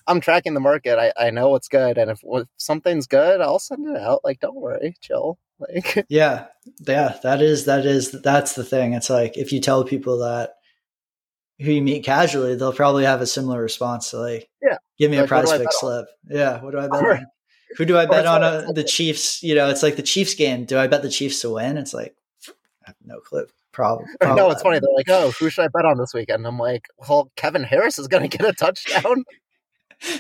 am tracking the market. I, I know what's good, and if, if something's good, I'll send it out. Like don't worry, chill. Like Yeah, yeah, that is that is that's the thing. It's like if you tell people that who you meet casually, they'll probably have a similar response to like, Yeah. give me a Like, what do prize pick bet on? slip. Yeah, what do I bet Right. on? Who do I bet on? like- Uh, the Chiefs. You know, it's like the Chiefs game. Do I bet the Chiefs to win? It's like I have no clue. Probably. no, it's funny. They're like, oh, who should I bet on this weekend? I'm like, well, Kevin Harris is going to get a touchdown.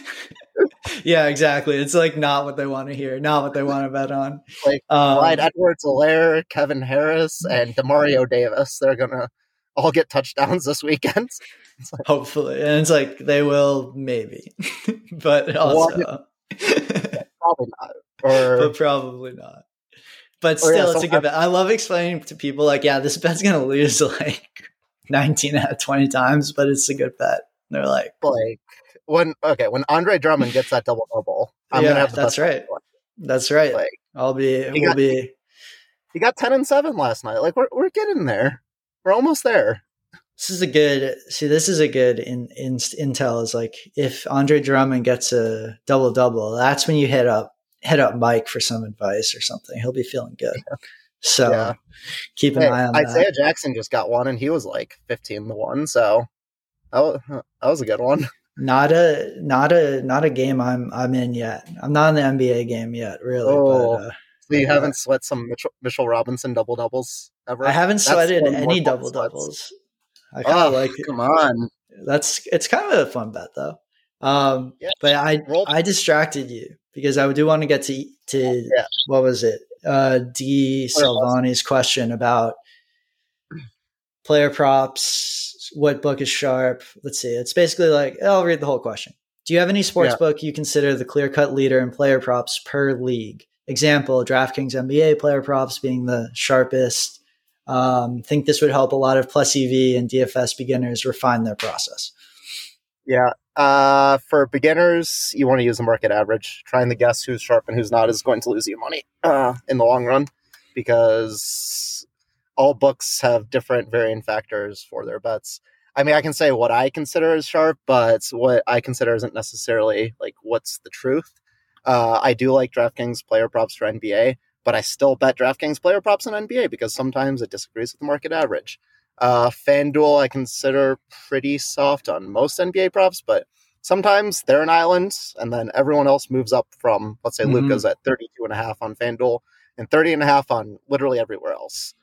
yeah, exactly. It's like not what they want to hear, not what they want to bet on. Like, um, Clyde Edwards-Helaire, Kevin Harris, and Demario Davis. They're gonna all get touchdowns this weekend. hopefully, and it's like they will maybe, but also. Probably not. Or but probably not. But oh, yeah, still, it's a good bet. I love explaining to people like, yeah, this bet's gonna lose like 19 out of 20 times, but it's a good bet. And they're like, like when okay, when Andre Drummond gets that double double, I'm Yeah, gonna have the that's right. that's right. Like I'll be, we'll got- be, he got ten and seven last night. Like we're we're getting there. We're almost there. this is a good, see, this is a good in, in intel is like if Andre Drummond gets a double double, that's when you hit up, hit up Mike for some advice or something. He'll be feeling good. So Yeah. keep an Hey, eye on Isaiah that. Jackson just got one, and he was like fifteen to one. So that was, that was a good one. Not a not a not a game I'm I'm in yet. I'm not in the NBA game yet, really. Oh, but, uh, So you haven't sweat some Mitchell, Mitchell Robinson double doubles ever? I haven't That's sweated any double doubles. I kind Oh, of like it. come on. That's it's kind of a fun bet though. Um, Yeah. but I Roll- I distracted you because I do want to get to to Yeah. what was it? Uh, D. Salvani's question about player props. What book is sharp? Let's see. It's basically like I'll read the whole question. Do you have any sports Yeah. book you consider the clear cut leader in player props per league? Example: DraftKings NBA player props being the sharpest. Um, think this would help a lot of plus EV and DFS beginners refine their process. Yeah. Uh, for beginners, you want to use the market average. Trying to guess who's sharp and who's not is going to lose you money uh, in the long run because all books have different varying factors for their bets. I mean, I can say what I consider as sharp, but what I consider isn't necessarily like what's the truth. Uh, I do like DraftKings player props for NBA, but I still bet DraftKings player props in NBA because sometimes it disagrees with the market average. Uh, FanDuel, I consider pretty soft on most NBA props, but sometimes they're an island, and then everyone else moves up from, let's say, Mhm. Luka's at 32 and a half on FanDuel and 30 and a half on literally everywhere else.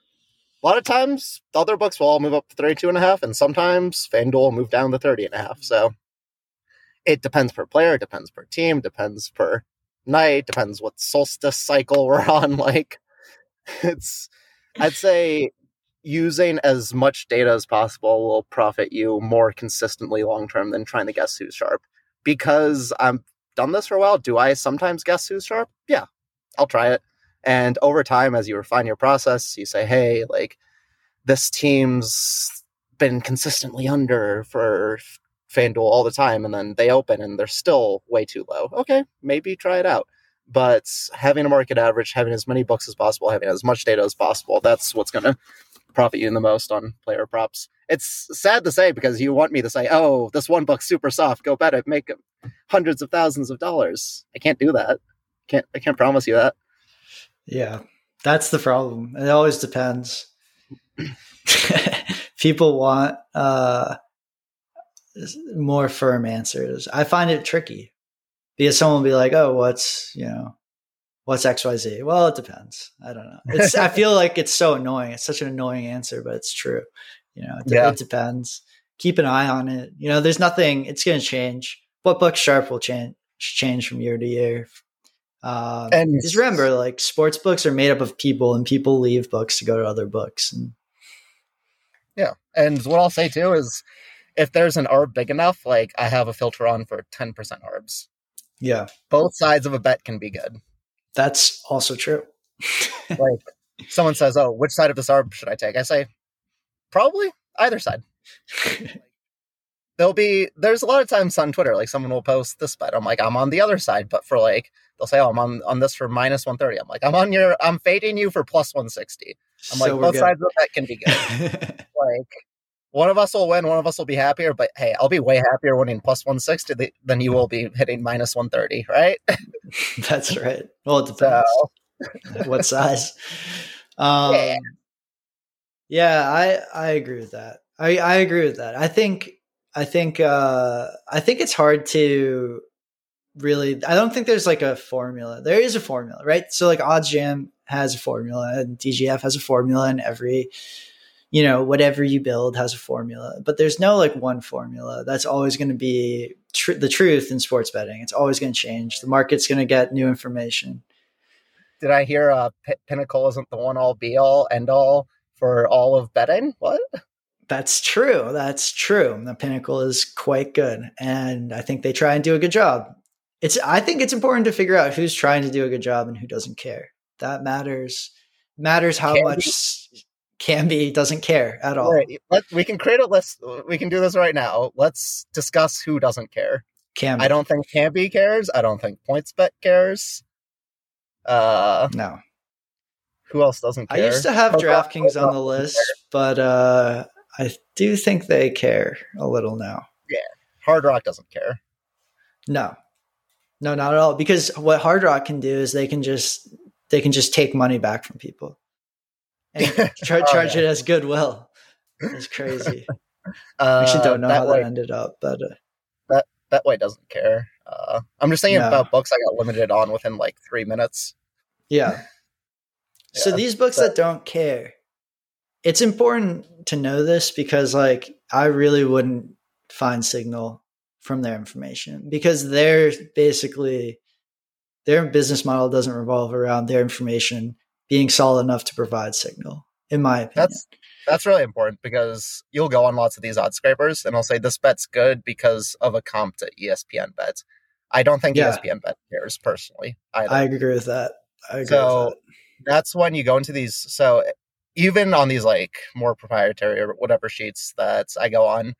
A lot of times, the other books will all move up to 32 and a half, and sometimes FanDuel will move down to 30 and a half. So it depends per player, it depends per team, depends per night, depends what solstice cycle we're on. Like, it's, I'd say using as much data as possible will profit you more consistently long term than trying to guess who's sharp. Because I've done this for a while, do I sometimes guess who's sharp? Yeah, I'll try it. And over time, as you refine your process, you say, hey, like this team's been consistently under for FanDuel all the time, and then they open and they're still way too low. Okay, maybe try it out. But having a market average, having as many books as possible, having as much data as possible, that's what's going to profit you the most on player props. It's sad to say because you want me to say, "Oh, this one book's super soft. Go bet it, make hundreds of thousands of dollars." I can't do that. Can't I can't promise you that. Yeah, that's the problem. It always depends. People want uh, more firm answers. I find it tricky because someone will be like, "Oh, what's you know, what's X Y Z?" Well, it depends. I don't know. It's I feel like it's so annoying. It's such an annoying answer, but it's true. You know, it, yeah. it depends. Keep an eye on it. You know, there's nothing. It's going to change. What book sharp will change change from year to year. Um, and just remember, like sports books are made up of people, and people leave books to go to other books. And yeah, and what I'll say too is, if there's an ARB big enough, like I have a filter on for ten percent ARBs. Yeah, both sides of a bet can be good. That's also true. like someone says, "Oh, which side of this ARB should I take?" I say, probably either side. There'll be there's a lot of times on Twitter, like someone will post this bet. I'm like, I'm on the other side, but for like they'll say, Oh, I'm on on this for minus one thirty. I'm like, I'm on your I'm fading you for plus one sixty. I'm so like, both good. sides of that can be good. like one of us will win, one of us will be happier, but hey, I'll be way happier winning plus 160 than you will be hitting minus 130, right? That's right. Well, it depends. So. what size? Um, yeah. yeah, I I agree with that. I I agree with that. I think I think uh I think it's hard to really I don't think there's like a formula. There is a formula, right? So like OddsJam has a formula and DGF has a formula and every you know whatever you build has a formula but there's no like one formula that's always going to be tr- the truth in sports betting. It's always going to change. The market's going to get new information. Did i hear uh P- pinnacle isn't the one all be all end all for all of betting? What? That's true. That's true. The pinnacle is quite good and i think they try and do a good job. It's i think it's important to figure out who's trying to do a good job and who doesn't care. That matters. Matters how Can much Kambi doesn't care at all. Right. Let, we can create a list. We can do this right now. Let's discuss who doesn't care. Kambi. I don't think Kambi cares. I don't think PointsBet cares. Uh, no. Who else doesn't care? I used to have DraftKings on the list, but uh, I do think they care a little now. Yeah. Hard Rock doesn't care. No. No, not at all. Because what Hard Rock can do is they can just they can just take money back from people and charge, oh, yeah. it as goodwill. It's crazy. Uh, Actually, don't know that how way, that ended up, but uh, that that way doesn't care. Uh, I'm just thinking no. about books I got limited on within like three minutes. Yeah. yeah so these books but, that don't care, it's important to know this because, like, I really wouldn't find signal from their information because they're basically their business model doesn't revolve around their information being solid enough to provide signal, in my opinion. That's that's really important because you'll go on lots of these odd scrapers and I'll say this bet's good because of a comp to ESPN bet. I don't think yeah. ESPN bet cares personally. Either. I agree with that. I agree so that. that's when you go into these. So even on these like more proprietary or whatever sheets that I go on,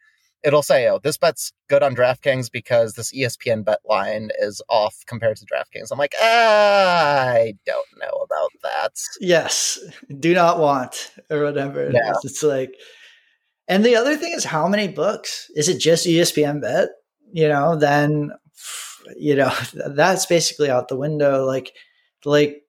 it'll say, oh, this bet's good on DraftKings because this ESPN bet line is off compared to DraftKings. I'm like, I don't know about that. Yes. Do not want or whatever. It yeah. It's like, and the other thing is how many books? Is it just ESPN bet? You know, then, you know, that's basically out the window. Like, like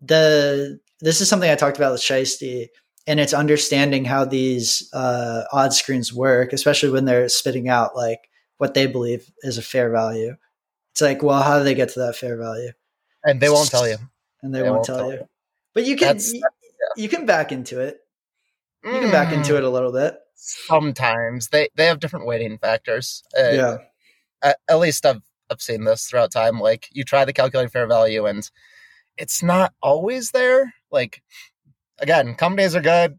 the, this is something I talked about with Shiesty and it's understanding how these uh, odd screens work, especially when they're spitting out like what they believe is a fair value. It's like, well, how do they get to that fair value? And they won't tell you. And they, they won't, won't, tell, tell you. you. But you can you, yeah. you can back into it. You mm. can back into mm. it a little bit. Sometimes they they have different weighting factors. Uh, yeah. At, at least I've I've seen this throughout time. Like you try to calculate fair value, and it's not always there. Like again, companies are good.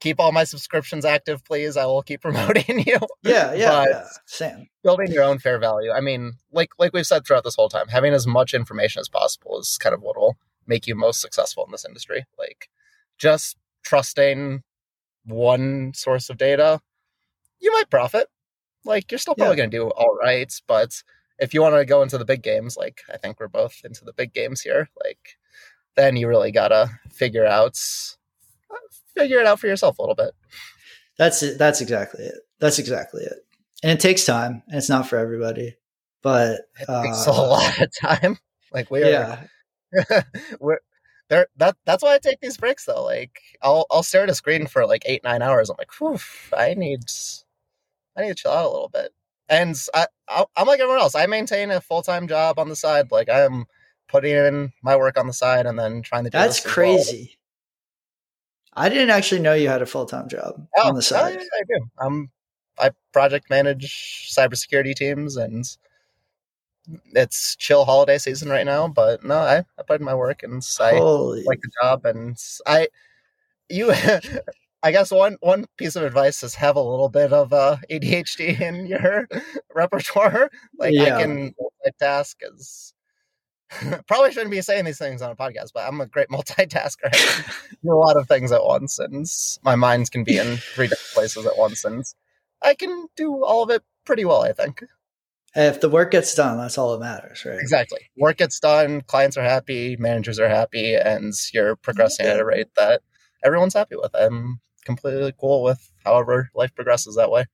Keep all my subscriptions active, please. I will keep promoting you. Yeah, yeah, yeah. Sam. Building your own fair value. I mean, like like we've said throughout this whole time, having as much information as possible is kind of what will make you most successful in this industry. Like just trusting one source of data you might profit. Like you're still probably Yeah. going to do all right, but if you want to go into the big games, like I think we're both into the big games here, like then you really gotta figure out figure it out for yourself a little bit. That's it. That's exactly it. That's exactly it. And it takes time, and it's not for everybody. But It uh, takes a lot of time. Like we are, yeah, we're there. That that's why I take these breaks though. Like I'll I'll stare at a screen for like eight nine hours. I'm like, Whew, I need I need to chill out a little bit. And I I- I'm like everyone else. I maintain a full time job on the side. Like I am putting in my work on the side and then trying to. Do that's well. crazy. I didn't actually know you had a full time job on the side. Oh, yeah, I do. I'm I project manage cybersecurity teams and it's chill holiday season right now, but no, I, I put in my work and I Holy, like the job and I you I guess one one piece of advice is have a little bit of uh, ADHD in your repertoire. Like Yeah. I can multitask as probably shouldn't be saying these things on a podcast, but I'm a great multitasker. I do a lot of things at once, and my mind can be in three different places at once, and I can do all of it pretty well. I think if the work gets done, that's all that matters, right? exactly. Work gets done, clients are happy, managers are happy, and you're progressing at a rate that everyone's happy with. I'm completely cool with however life progresses that way.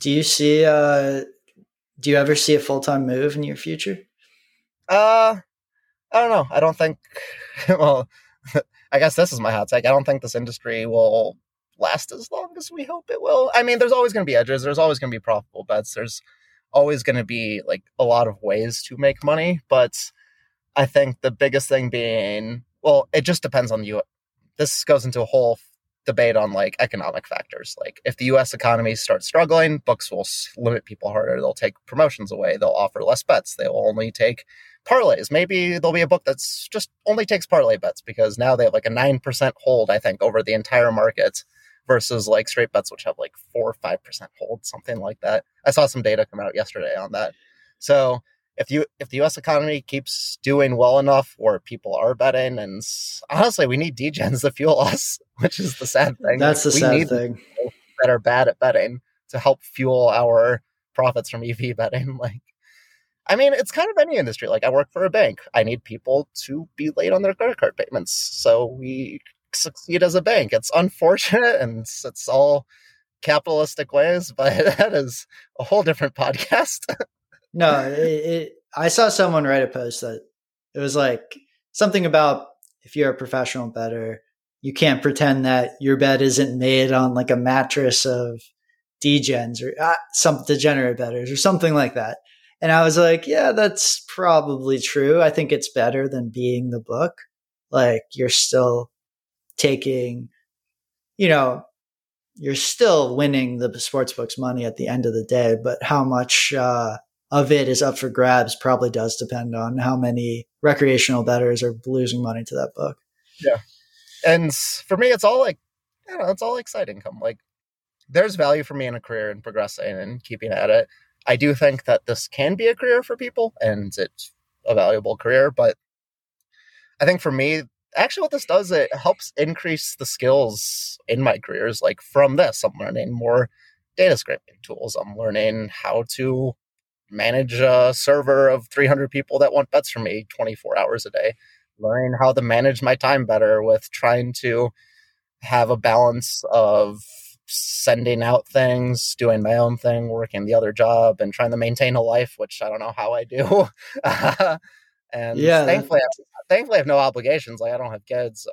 Do you see? uh Do you ever see a full time move in your future? Uh, I don't know. I don't think. Well, I guess this is my hot take. I don't think this industry will last as long as we hope it will. I mean, there's always going to be edges. There's always going to be profitable bets. There's always going to be like a lot of ways to make money. But I think the biggest thing being, well, it just depends on you. This goes into a whole debate on like economic factors. Like if the U.S. economy starts struggling, books will limit people harder. They'll take promotions away. They'll offer less bets. They will only take parlays. Maybe there'll be a book that's just only takes parlay bets because now they have like a nine percent hold, I think, over the entire market versus like straight bets, which have like four or five percent hold, something like that. I saw some data come out yesterday on that. So if you if the U.S. economy keeps doing well enough where people are betting, and honestly, we need degens to fuel us, which is the sad thing. That's the we sad thing. that are bad at betting to help fuel our profits from EV betting. Like, I mean, it's kind of any industry. Like, I work for a bank. I need people to be late on their credit card payments, so we succeed as a bank. It's unfortunate, and it's, all capitalistic ways, but that is a whole different podcast. No, it, it, I saw someone write a post that it was like something about if you're a professional bettor, you can't pretend that your bed isn't made on like a mattress of degens or uh, some degenerate bettors or something like that. And I was like, yeah, that's probably true. I think it's better than being the book. Like you're still taking, you know, you're still winning the sportsbook's money at the end of the day, but how much uh, of it is up for grabs probably does depend on how many recreational bettors are losing money to that book. Yeah, and for me, it's all like, you know, it's all side income. Like, there's value for me in a career and progressing and keeping at it. I do think that this can be a career for people and it's a valuable career, but I think for me, actually, what this does, it helps increase the skills in my careers. Like, from this, I'm learning more data scraping tools, I'm learning how to manage a server of 300 people that want bets from me 24 hours a day learning how to manage my time better with trying to have a balance of sending out things, doing my own thing, working the other job, and trying to maintain a life, which I don't know how I do. and Yeah, thankfully, I, thankfully, I have no obligations. Like I don't have kids,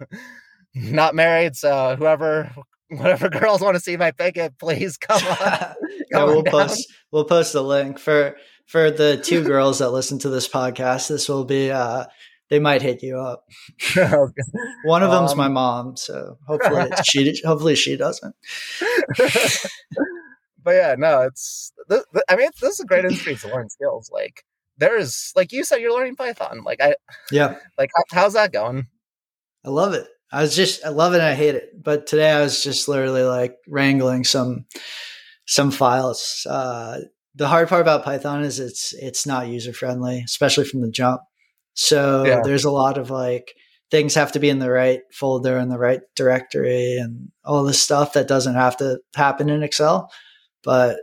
I'm not married. So whoever, whatever girls want to see my Pikkit, please come on. yeah, we'll down. post we'll post a link for for the two girls that listen to this podcast. This will be uh they might hit you up. One of them's Um, my mom, so hopefully she hopefully she doesn't. but yeah, no, it's. Th- th- I mean, this is a great industry to learn skills. Like there's, like you said, you're learning Python. Like I, Yeah, like how, how's that going? I love it. I was just I love it and I hate it. But today I was just literally like wrangling some some files. Uh, the hard part about Python is it's it's not user friendly, especially from the jump. So Yeah. there's a lot of like things have to be in the right folder and the right directory and all this stuff that doesn't have to happen in Excel. But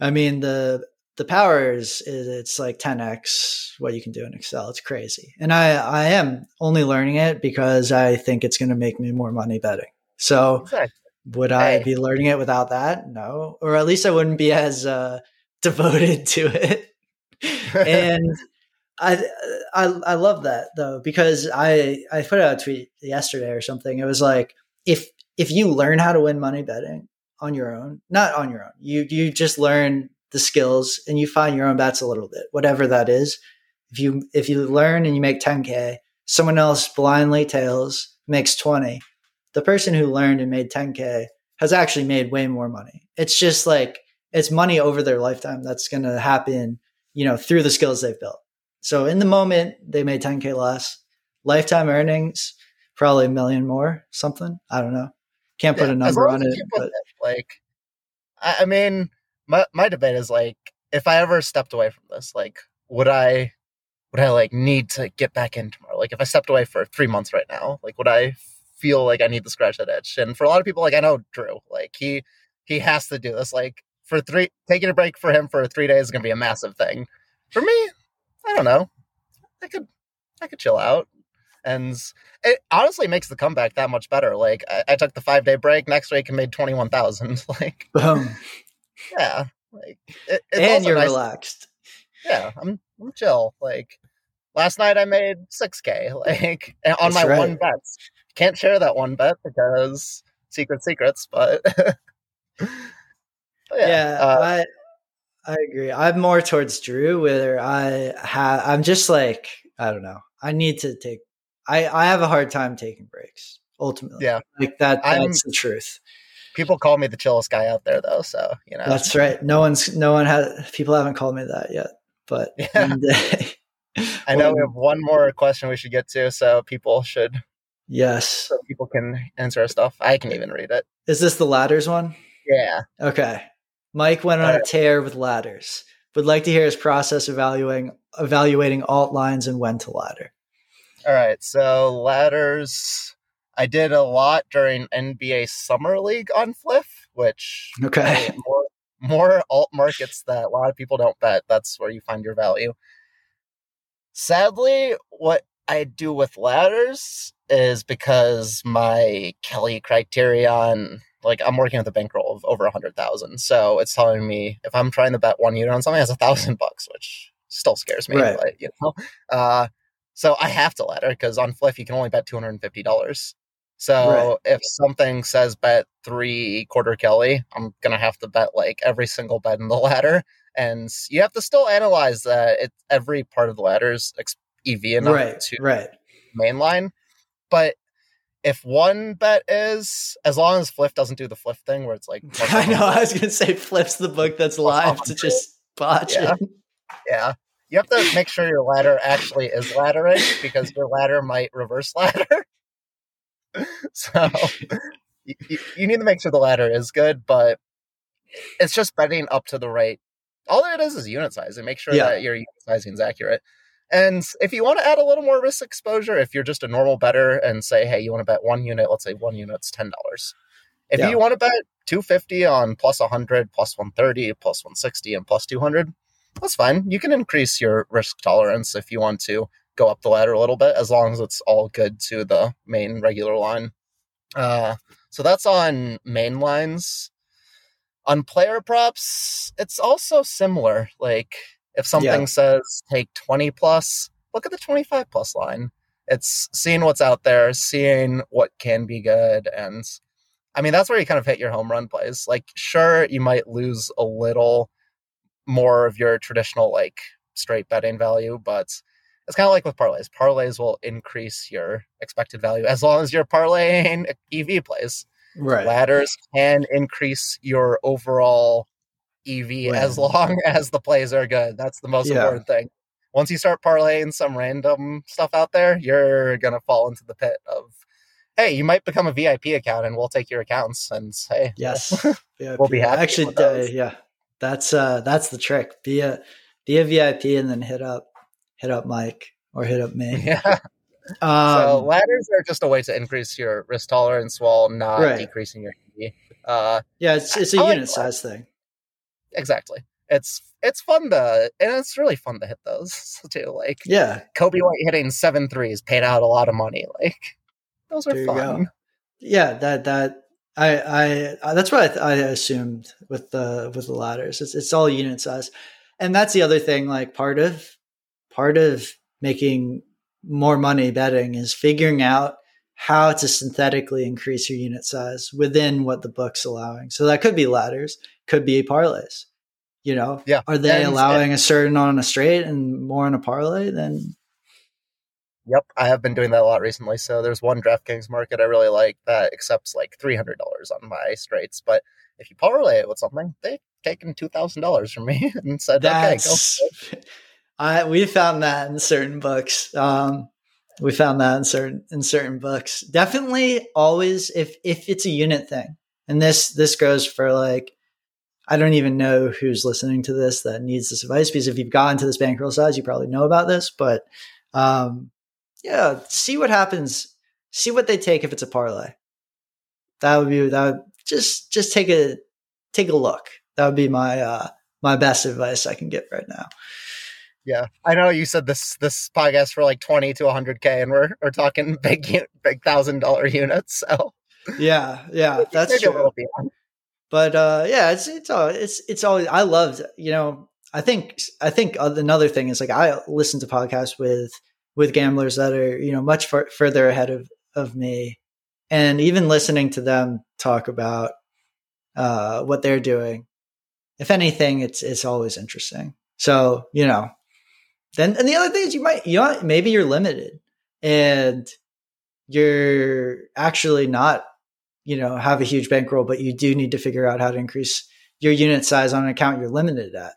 I mean, the the power is, is it's like 10x what you can do in Excel. It's crazy. And I, I am only learning it because I think it's going to make me more money betting. So exactly. would I be learning it without that? No, or at least I wouldn't be as uh, devoted to it. and I, I, love that though, because I, I put out a tweet yesterday or something. It was like, if, if you learn how to win money betting on your own, not on your own, you, you just learn the skills and you find your own bets a little bit, whatever that is. If you if you learn and you make 10k, someone else blindly tails makes 20. The person who learned and made 10k has actually made way more money. It's just like it's money over their lifetime that's going to happen, you know, through the skills they've built. So in the moment they made 10k less, lifetime earnings probably a million more, something. I don't know. Can't put yeah, a number on it, but like I mean, my my debate is like if I ever stepped away from this, like would I would I like need to get back in tomorrow? Like if I stepped away for three months right now, like would I feel like I need to scratch that itch? And for a lot of people, like I know Drew, like he he has to do this. Like for three taking a break for him for three days is gonna be a massive thing. For me, I don't know. I could I could chill out. And it honestly makes the comeback that much better. Like I, I took the five day break next week and made twenty one thousand. Like Boom. Yeah, like it, and you're nice. relaxed. Yeah, I'm I'm chill. Like last night I made six k. Like on That's my right. one bet. Can't share that one bet because secret secrets, but. but yeah, yeah uh, I agree. I'm more towards Drew, where I have I'm just like I don't know. I need to take. I I have a hard time taking breaks. Ultimately, yeah, like that. That's I'm, the truth people call me the chillest guy out there though so you know that's right no one's no one has people haven't called me that yet but yeah. i know we have one more question we should get to so people should yes so people can answer our stuff i can even read it is this the ladders one yeah okay mike went on a tear with ladders would like to hear his process evaluating evaluating alt lines and when to ladder all right so ladders I did a lot during NBA Summer League on Fliff, which okay more, more alt markets that a lot of people don't bet. That's where you find your value. Sadly, what I do with ladders is because my Kelly criterion, like I'm working with a bankroll of over a hundred thousand, so it's telling me if I'm trying to bet one unit on something, has a thousand bucks, which still scares me. Right. But, you know, uh, so I have to ladder because on Fliff you can only bet two hundred and fifty dollars. So right. if something says bet three quarter Kelly, I'm gonna have to bet like every single bet in the ladder, and you have to still analyze that it, every part of the ladder is EV enough right, to right. mainline. But if one bet is, as long as Fliff doesn't do the Fliff thing where it's like, I know, I was gonna say Fliff's the book that's live to just botch yeah. it. Yeah. You have to make sure your ladder actually is laddering because your ladder might reverse ladder. so you, you need to make sure the ladder is good, but it's just betting up to the right. All it is is unit size and make sure yeah. that your unit sizing is accurate. And if you want to add a little more risk exposure, if you're just a normal bettor and say, hey, you want to bet one unit, let's say one unit's ten dollars. If yeah. you want to bet 250 on plus 100, plus 130, plus 160, and plus 200, that's fine. You can increase your risk tolerance if you want to go up the ladder a little bit as long as it's all good to the main regular line. Uh, so that's on main lines. On player props, it's also similar. Like if something yeah. says take 20 plus, look at the 25 plus line. It's seeing what's out there, seeing what can be good. And I mean, that's where you kind of hit your home run plays. Like, sure, you might lose a little more of your traditional, like, straight betting value, but it's kind of like with parlays. Parlays will increase your expected value as long as you're parlaying EV plays. Right. Ladders can increase your overall EV as long as the plays are good. That's the most yeah. important thing. Once you start parlaying some random stuff out there, you're gonna fall into the pit of, hey, you might become a VIP account, and we'll take your accounts and say, yes, we'll be happy. Actually, uh, yeah, that's uh, that's the trick. Be a be a VIP and then hit up hit up Mike or hit up me. Yeah. Um, so ladders are just a way to increase your risk tolerance while not right. decreasing your EV. Uh, yeah, it's it's a I unit like size thing. Exactly. It's it's fun to and it's really fun to hit those too. Like yeah, Coby White hitting seven threes paid out a lot of money. Like those are fun. Yeah, that that I I uh, that's what I, I assumed with the with the ladders. It's it's all unit size, and that's the other thing. Like part of part of making more money betting is figuring out how to synthetically increase your unit size within what the book's allowing. So that could be ladders, could be parlays. You know, yeah. Are they and, allowing and, a certain on a straight and more on a parlay? Then, yep, I have been doing that a lot recently. So there's one DraftKings market I really like that accepts like three hundred dollars on my straights, but if you parlay it with something, they've taken two thousand dollars from me and said, That's, "Okay, go." I we found that in certain books. Um, we found that in certain in certain books. Definitely, always if if it's a unit thing, and this this goes for like I don't even know who's listening to this that needs this advice because if you've gotten to this bankroll size, you probably know about this. But um, yeah, see what happens. See what they take if it's a parlay. That would be that. Would just just take a take a look. That would be my uh, my best advice I can get right now. Yeah, I know you said this this podcast for like twenty to hundred k, and we're we're talking big big thousand dollar units. So yeah, yeah, that's true. But uh, yeah, it's it's all it's it's always I loved you know I think I think another thing is like I listen to podcasts with with gamblers that are you know much far, further ahead of of me, and even listening to them talk about uh, what they're doing. If anything, it's it's always interesting. So you know, then, and the other thing is you might, you know, maybe you're limited and you're actually not, you know, have a huge bankroll, but you do need to figure out how to increase your unit size on an account you're limited at.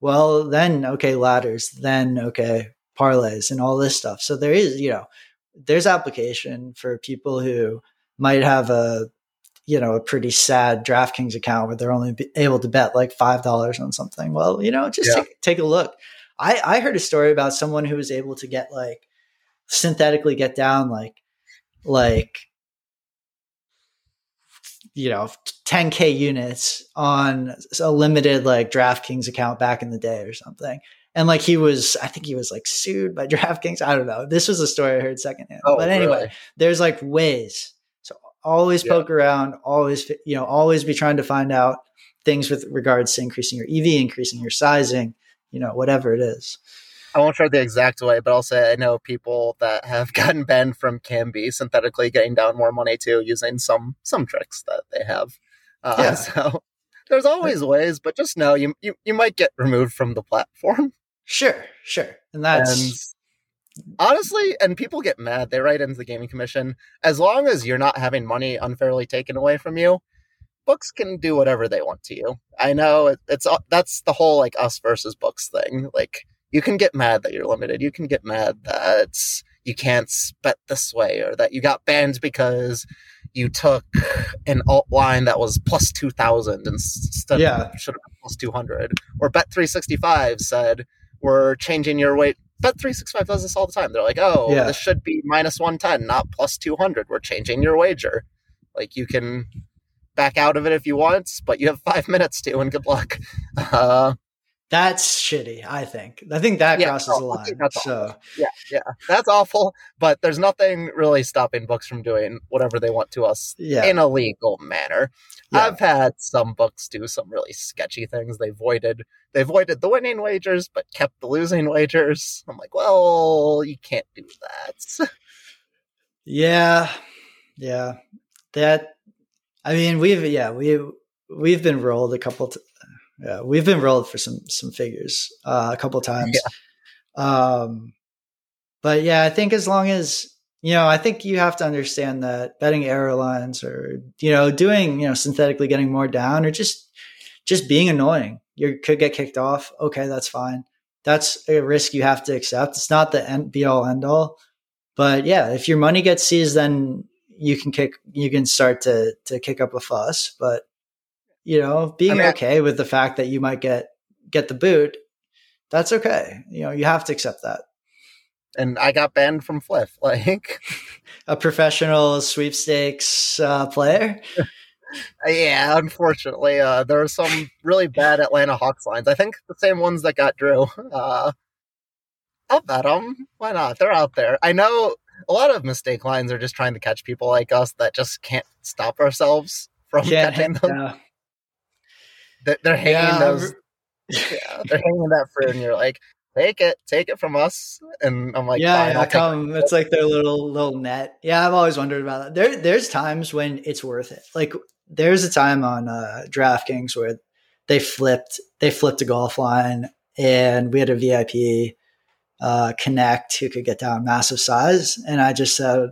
Well, then, okay, ladders, then, okay, parlays and all this stuff. So there is, you know, there's application for people who might have a, you know, a pretty sad DraftKings account where they're only able to bet like $5 on something. Well, you know, just yeah. take, take a look. I, I heard a story about someone who was able to get like synthetically get down like like you know 10k units on a limited like DraftKings account back in the day or something. And like he was, I think he was like sued by DraftKings. I don't know. This was a story I heard secondhand. Oh, but anyway, really? there's like ways. So always yeah. poke around, always you know, always be trying to find out things with regards to increasing your EV, increasing your sizing, you know, whatever it is. I won't share the exact way, but I'll say I know people that have gotten banned from Kambi synthetically getting down more money too, using some some tricks that they have. Uh, yeah. So there's always ways, but just know you, you you might get removed from the platform. Sure, sure, and that's. And honestly, and people get mad. They write into the gaming commission. As long as you're not having money unfairly taken away from you, books can do whatever they want to you. I know it, it's that's the whole like us versus books thing. Like you can get mad that you're limited. You can get mad that you can't bet this way or that you got banned because you took an alt line that was plus 2000 instead yeah. of should have been plus 200 or bet 365 said we're changing your weight bet 365 does this all the time they're like oh yeah. this should be minus 110 not plus 200 we're changing your wager like you can back out of it if you want, but you have five minutes to, and good luck. Uh, that's shitty. I think. I think that yeah, crosses no, the line. So awful. yeah, yeah, that's awful. But there's nothing really stopping books from doing whatever they want to us yeah. in a legal manner. Yeah. I've had some books do some really sketchy things. They voided they voided the winning wagers, but kept the losing wagers. I'm like, well, you can't do that. yeah, yeah, that I mean, we've yeah we we've been rolled a couple. T- yeah, we've been rolled for some some figures uh, a couple times. Yeah. Um, but yeah, I think as long as you know, I think you have to understand that betting airlines or you know doing you know synthetically getting more down or just just being annoying. You could get kicked off. Okay, that's fine. That's a risk you have to accept. It's not the end, be all end all. But yeah, if your money gets seized, then you can kick you can start to to kick up a fuss but you know being I mean, okay with the fact that you might get get the boot that's okay you know you have to accept that and I got banned from Fliff. Like a professional sweepstakes uh, player. yeah, unfortunately, uh, there are some really bad Atlanta Hawks lines. I think the same ones that got Drew. Uh, I'll bet them. Why not? They're out there. I know a lot of mistake lines are just trying to catch people like us that just can't stop ourselves from Can't catching them. yeah. They're, they're hanging Yeah, those. Yeah, they're hanging that fruit, and you're like, take it, take it from us. And I'm like, yeah, fine, yeah, I'll take come. It's like their little little net. Yeah, I've always wondered about that. There, there's times when it's worth it. Like there's a time on uh, DraftKings where they flipped they flipped a golf line, and we had a VIP uh, connect who could get down massive size, and I just said.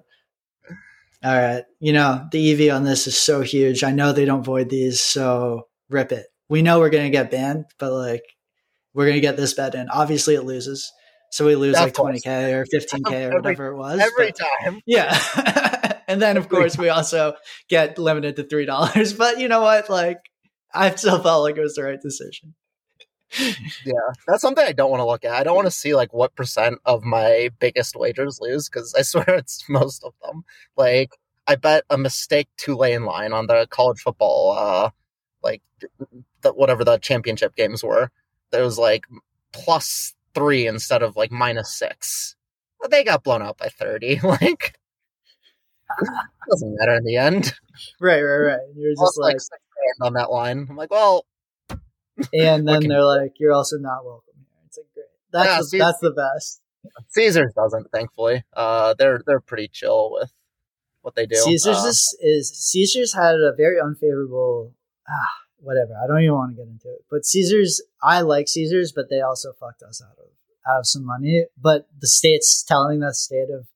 All right, you know the EV on this is so huge. I know they don't void these, so rip it. We know we're gonna get banned, but like we're gonna get this bet in. Obviously, it loses, so we lose Of like course. 20k or 15k or whatever it was. every but- time. yeah, and then of Every course we also get limited to three dollars. But you know what? Like, I still felt like it was the right decision. Yeah, that's something I don't want to look at. I don't want to see like what percent of my biggest wagers lose because I swear it's most of them. Like I bet a mistake Tulane line on the college football, uh, like the, whatever the championship games were. There was like plus three instead of like minus six. But they got blown out by thirty. Like doesn't matter in the end. Right, right, right. You're just like, like on that line. I'm like, well, and then they're like, "You're also not welcome here." It's like great. That's Yeah, the, see- that's the best. Caesars doesn't. Thankfully, uh, they're they're pretty chill with what they do. Caesars Uh, is, is Caesars had a very unfavorable ah whatever. I don't even want to get into it. But Caesars, I like Caesars, but they also fucked us out of out of some money. But the state's telling the state of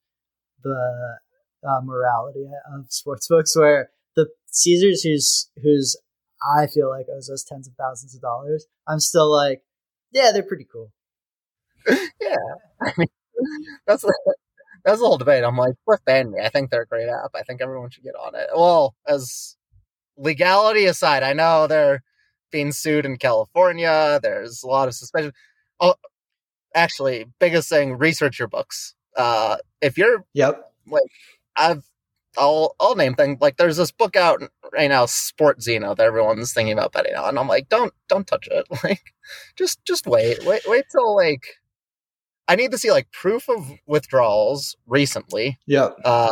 the uh, morality of sports books, where the Caesars, who's who's I feel like owes us tens of thousands of dollars. I'm still like, yeah, they're pretty cool. yeah, I mean, that's the, that's the whole debate. I'm like, Fliff banned me. I think they're a great app. I think everyone should get on it. Well, as legality aside, I know they're being sued in California. There's a lot of suspicion. Oh, actually, biggest thing: research your books. Uh, if you're Yep. Like I've I'll I'll name things like there's this book out right now, Sportzino, that everyone's thinking about betting on. I'm like, don't don't touch it. Like, just just wait, wait wait till like I need to see like proof of withdrawals recently, Yeah. uh,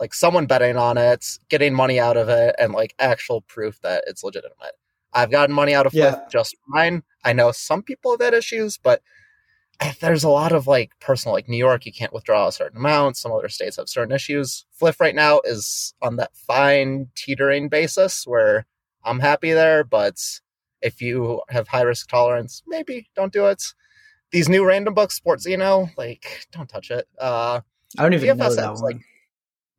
like someone betting on it, getting money out of it, and like actual proof that it's legitimate. I've gotten money out of Fliff Yeah. just fine. I know some people have had issues, but there's a lot of like personal, like New York, you can't withdraw a certain amount. Some other states have certain issues. Fliff right now is on that fine teetering basis where I'm happy there, but if you have high risk tolerance, maybe don't do it. These new random books, Sports Zeno, like don't touch it. Uh, I don't even know that apps, one. like,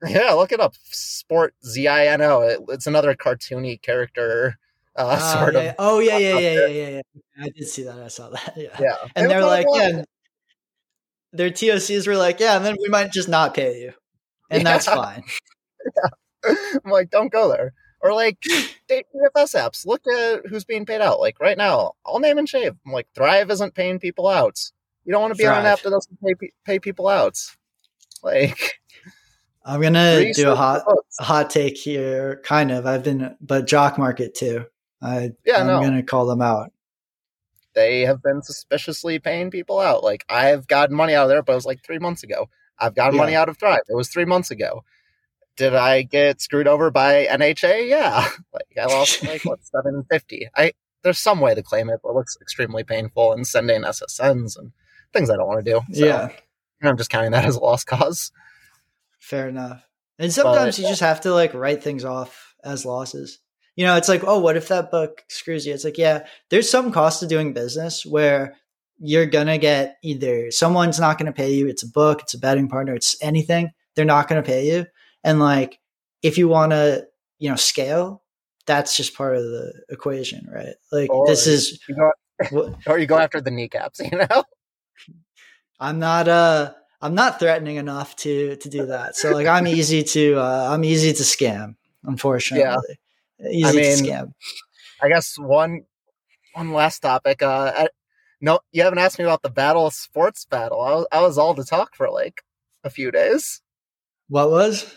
yeah, look it up. Sport Z I N O. It, it's another cartoony character, uh, Ah, sort yeah, of. Oh yeah, yeah, yeah, yeah, yeah, yeah. I did see that. I saw that. Yeah. Yeah, And They they're like, yeah, their TOCs were like, yeah, and then we might just not pay you, and that's Yeah. fine. I'm like, don't go there. Or like date DFS apps. Look at who's being paid out. Like right now, I'll name and shave. I'm like, Thrive isn't paying people out. You don't want to be on an app that doesn't pay pay people out. Like, I'm gonna do a hot a hot take here, kind of. I've been, but Jock Market too. I Yeah, I'm no. gonna call them out. They have been suspiciously paying people out. Like I've gotten money out of there, but it was like three months ago. I've gotten Yeah. money out of Thrive. It was three months ago. Did I get screwed over by NHA? Yeah. Like I lost like what seven fifty. I there's some way to claim it, but it looks extremely painful and sending SSNs and things I don't want to do. So yeah, and I'm just counting that as a lost cause. fair enough. And sometimes But- you just have to like write things off as losses. You know, it's like, oh, what if that book screws you? It's like, yeah, there's some cost to doing business where you're gonna get either someone's not gonna pay you, it's a book, it's a betting partner, it's anything, they're not gonna pay you. And like if you wanna, you know, scale, that's just part of the equation, right? Like Or this is You go, or you go after the kneecaps, you know? I'm not uh I'm not threatening enough to to do that. So like I'm easy to uh I'm easy to scam, unfortunately. Easy I mean, to scam. I guess one one last topic. Uh, I, no, you haven't asked me about the battle sports battle. I was, I was all to talk for like a few days. What was?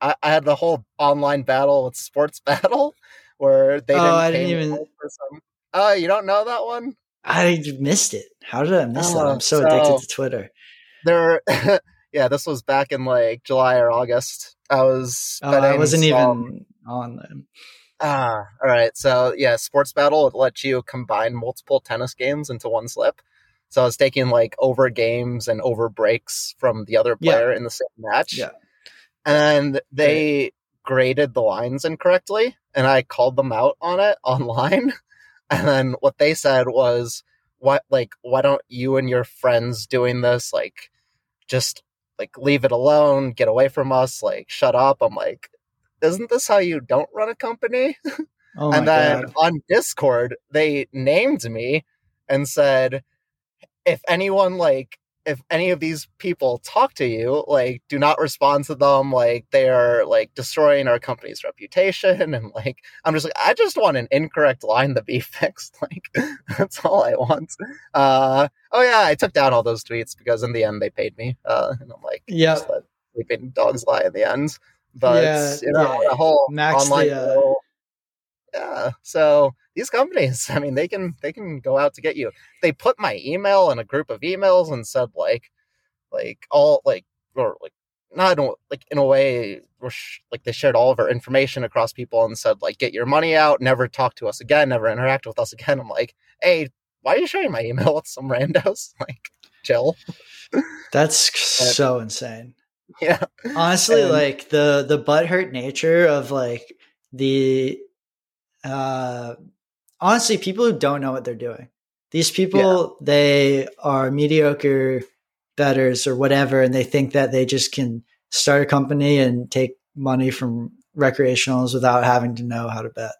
I, I had the whole online battle with sports battle where they. Oh, didn't I didn't even- For some, oh, you don't know that one? I missed it. How did I miss that? Oh, I'm so so- addicted to Twitter. There, yeah, this was back in like July or August. I was. Oh, I wasn't some- even on them. Ah, all right. So yeah, sports battle would let you combine multiple tennis games into one slip. So I was taking like over games and over breaks from the other Yeah. player in the same match. Yeah. And they graded the lines incorrectly, and I called them out on it online. And then what they said was, "What like why don't you and your friends doing this like just like leave it alone, get away from us, like shut up." I'm like, isn't this how you don't run a company? Oh and then god. on Discord, they named me and said, if anyone like if any of these people talk to you, like do not respond to them, like they are like destroying our company's reputation. And like I'm just like, I just want an incorrect line to be fixed. Like that's all I want. Uh oh yeah, I took down all those tweets because in the end they paid me. Uh and I'm like, Yeah. sleeping dogs lie in the end. But Yeah, you know, yeah. the whole Max online the, uh, yeah. So these companies, I mean, they can they can go out to get you. They put my email in a group of emails and said like, like all like or like not in a- like in a way like they shared all of our information across people and said like get your money out, never talk to us again, never interact with us again. I'm like, hey, why are you sharing my email with some randos? Like, chill. That's so insane. Yeah. Honestly, And- like the the butthurt nature of like the uh honestly people who don't know what they're doing. These people they are mediocre bettors or whatever and they think that they just can start a company and take money from recreationals without having to know how to bet.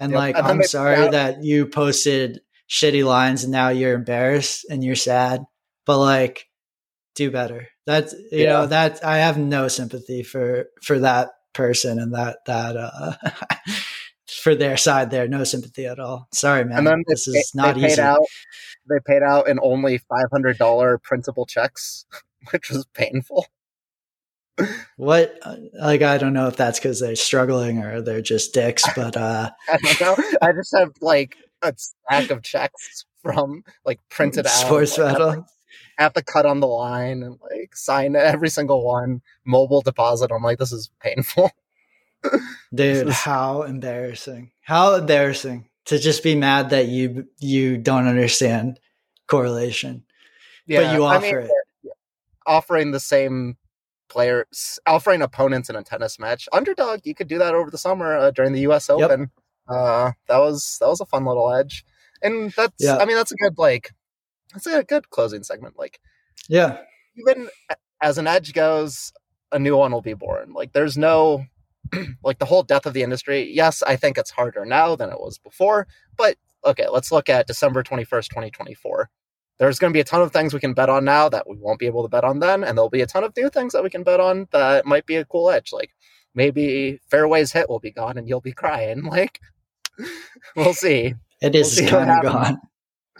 And Yep. like And I'm sorry yeah. that you posted shitty lines and now you're embarrassed and you're sad, but like do better. That's you Yeah. know that I have no sympathy for for that person and that that uh for their side there no sympathy at all. Sorry man. and then they, this is not they paid easy. out they paid out in only five hundred dollar principal checks, which was painful. What like I don't know if that's cuz they're struggling or they're just dicks but uh I don't know. I just have like a stack of checks from like printed out. sports battle. I have to cut on the line and like sign every single one. Mobile deposit. I'm like, this is painful. Dude, is- how embarrassing. How embarrassing to just be mad that you you don't understand correlation. but you I offer mean, it. offering the same players, offering opponents in a tennis match. Underdog, you could do that over the summer uh, during the U.S. Yep. Open. Uh, that was that was a fun little edge, and that's Yeah. I mean that's a good like that's a good closing segment. Like Yeah. even as an edge goes, a new one will be born. Like there's no like the whole death of the industry. Yes, I think it's harder now than it was before, but okay, let's look at December 21st, 2024. There's going to be a ton of things we can bet on now that we won't be able to bet on then, and there'll be a ton of new things that we can bet on that might be a cool edge. Like maybe Fairway's hit will be gone and you'll be crying. Like we'll see. It is what kind of gone.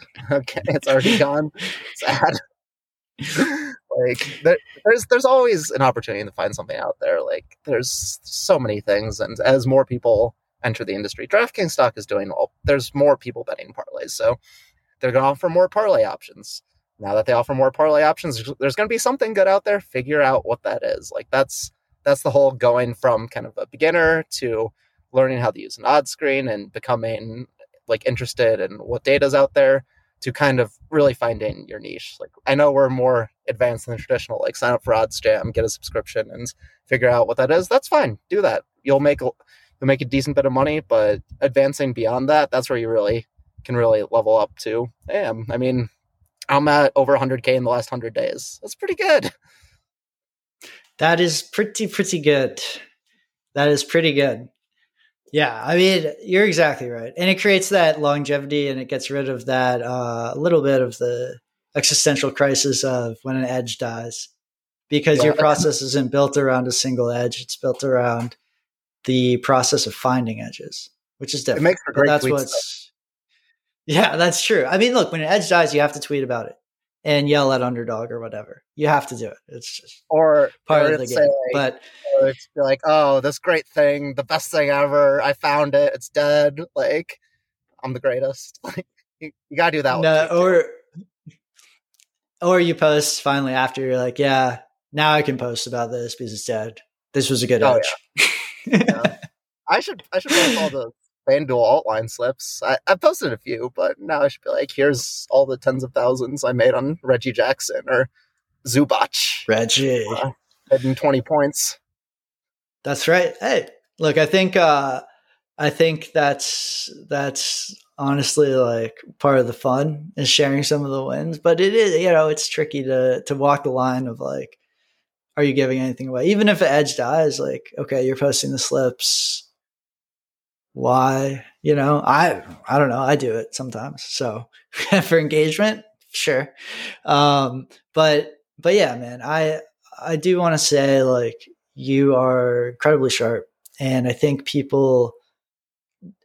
Okay, it's already gone. Sad. like there, there's there's always an opportunity to find something out there. Like there's so many things, and as more people enter the industry, DraftKings stock is doing well. There's more people betting parlays, so they're going to offer more parlay options. Now that they offer more parlay options, there's- going to be something good out there. Figure out what that is. Like that's that's the whole going from kind of a beginner to learning how to use an odds screen and becoming like interested in what data's out there to kind of really finding your niche. Like I know we're more advanced than traditional, like sign up for OddsJam, get a subscription, and figure out what that is. That's fine. Do that. You'll make a, you'll make a decent bit of money, but advancing beyond that, that's where you really can really level up to. Damn, I mean, I'm at over 100k in the last hundred days. That's pretty good. That is pretty pretty good. That is pretty good. Yeah, I mean, you're exactly right. And it creates that longevity and it gets rid of that uh, little bit of the existential crisis of when an edge dies. Because your process isn't built around a single edge, it's built around the process of finding edges, which is It different. makes for But that's what's Yeah, that's true. I mean, look, when an edge dies, you have to tweet about it and yell at underdog or whatever. You have to do it. It's just or part or of the game. like, But or it's like, oh, this great thing, the best thing ever. I found it. It's dead. Like, I'm the greatest. Like, you, you gotta do that. no, too. or or you post finally after you're like, yeah, now I can post about this because it's dead. This was a good Oh, edge. Yeah. I should I should post all the FanDuel altline slips. I, I posted a few, but now I should be like, here's all the tens of thousands I made on Reggie Jackson or Zubac, Reggie. uh, hitting twenty points. That's right. Hey, look, I think uh I think that's that's honestly like part of the fun is sharing some of the wins. But it is, you know, it's tricky to to walk the line of like, are you giving anything away? Even if an edge dies, like, okay, you're posting the slips. Why? You know, I I don't know. I do it sometimes. So for engagement, sure. Um, but but yeah, man, I I do want to say like you are incredibly sharp and i think people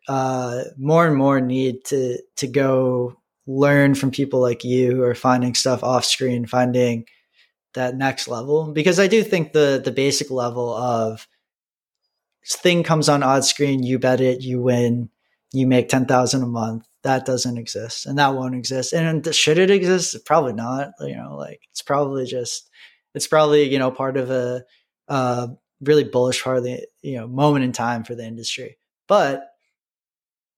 uh, more and more need to to go learn from people like you who are finding stuff off screen finding that next level because i do think the the basic level of thing comes on odd screen you bet it you win you make 10,000 a month that doesn't exist and that won't exist and should it exist probably not you know like it's probably just it's probably you know part of a uh, really bullish part of the you know moment in time for the industry. But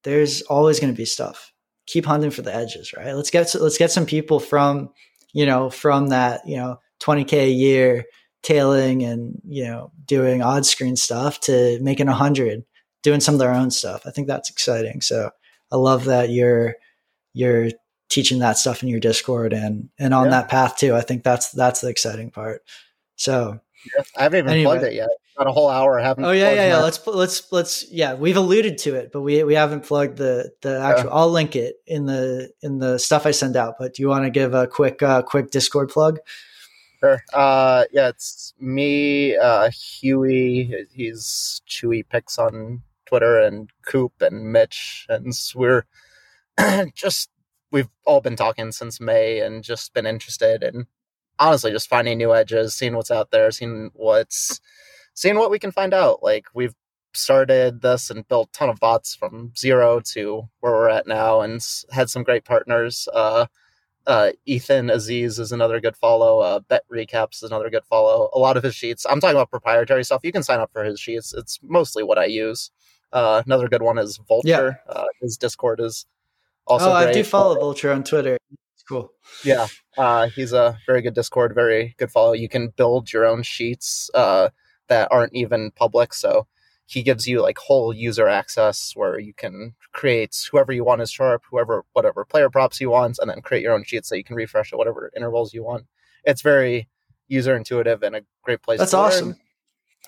there's always going to be stuff. Keep hunting for the edges, right? Let's get let's get some people from you know from that you know 20k a year tailing and you know doing odd screen stuff to making a hundred, doing some of their own stuff. I think that's exciting. So I love that you're you're teaching that stuff in your Discord and and on Yeah. that path too. I think that's that's the exciting part. So Yeah, I haven't even Anyway. plugged it yet. Got a whole hour. Haven't. Oh yeah, yeah, yeah. Let's let's let's yeah. We've alluded to it, but we we haven't plugged the the actual. I'll link it in the in the stuff I send out. But do you want to give a quick uh, quick Discord plug? Sure. Uh, yeah, it's me, uh, Huey. He's Chewy Picks on Twitter, and Coop and Mitch, and we're just we've all been talking since May, and just been interested in honestly just finding new edges, seeing what's out there, seeing what's seeing what we can find out. Like we've started this and built a ton of bots from zero to where we're at now, and had some great partners. Uh, uh, Ethan Aziz is another good follow. Uh, Bet Recaps is another good follow. A lot of his sheets. I'm talking about proprietary stuff. You can sign up for his sheets. It's mostly what I use. Uh, another good one is Vulture. Uh, his Discord is also oh, great. I do follow Vulture on Twitter. It's cool. Yeah, uh, he's a very good Discord, very good follow. You can build your own sheets uh, that aren't even public, so he gives you like whole user access where you can create whoever you want as sharp, whoever whatever player props you want, and then create your own sheets that you can refresh at whatever intervals you want. It's very user intuitive and a great place. That's learn. awesome.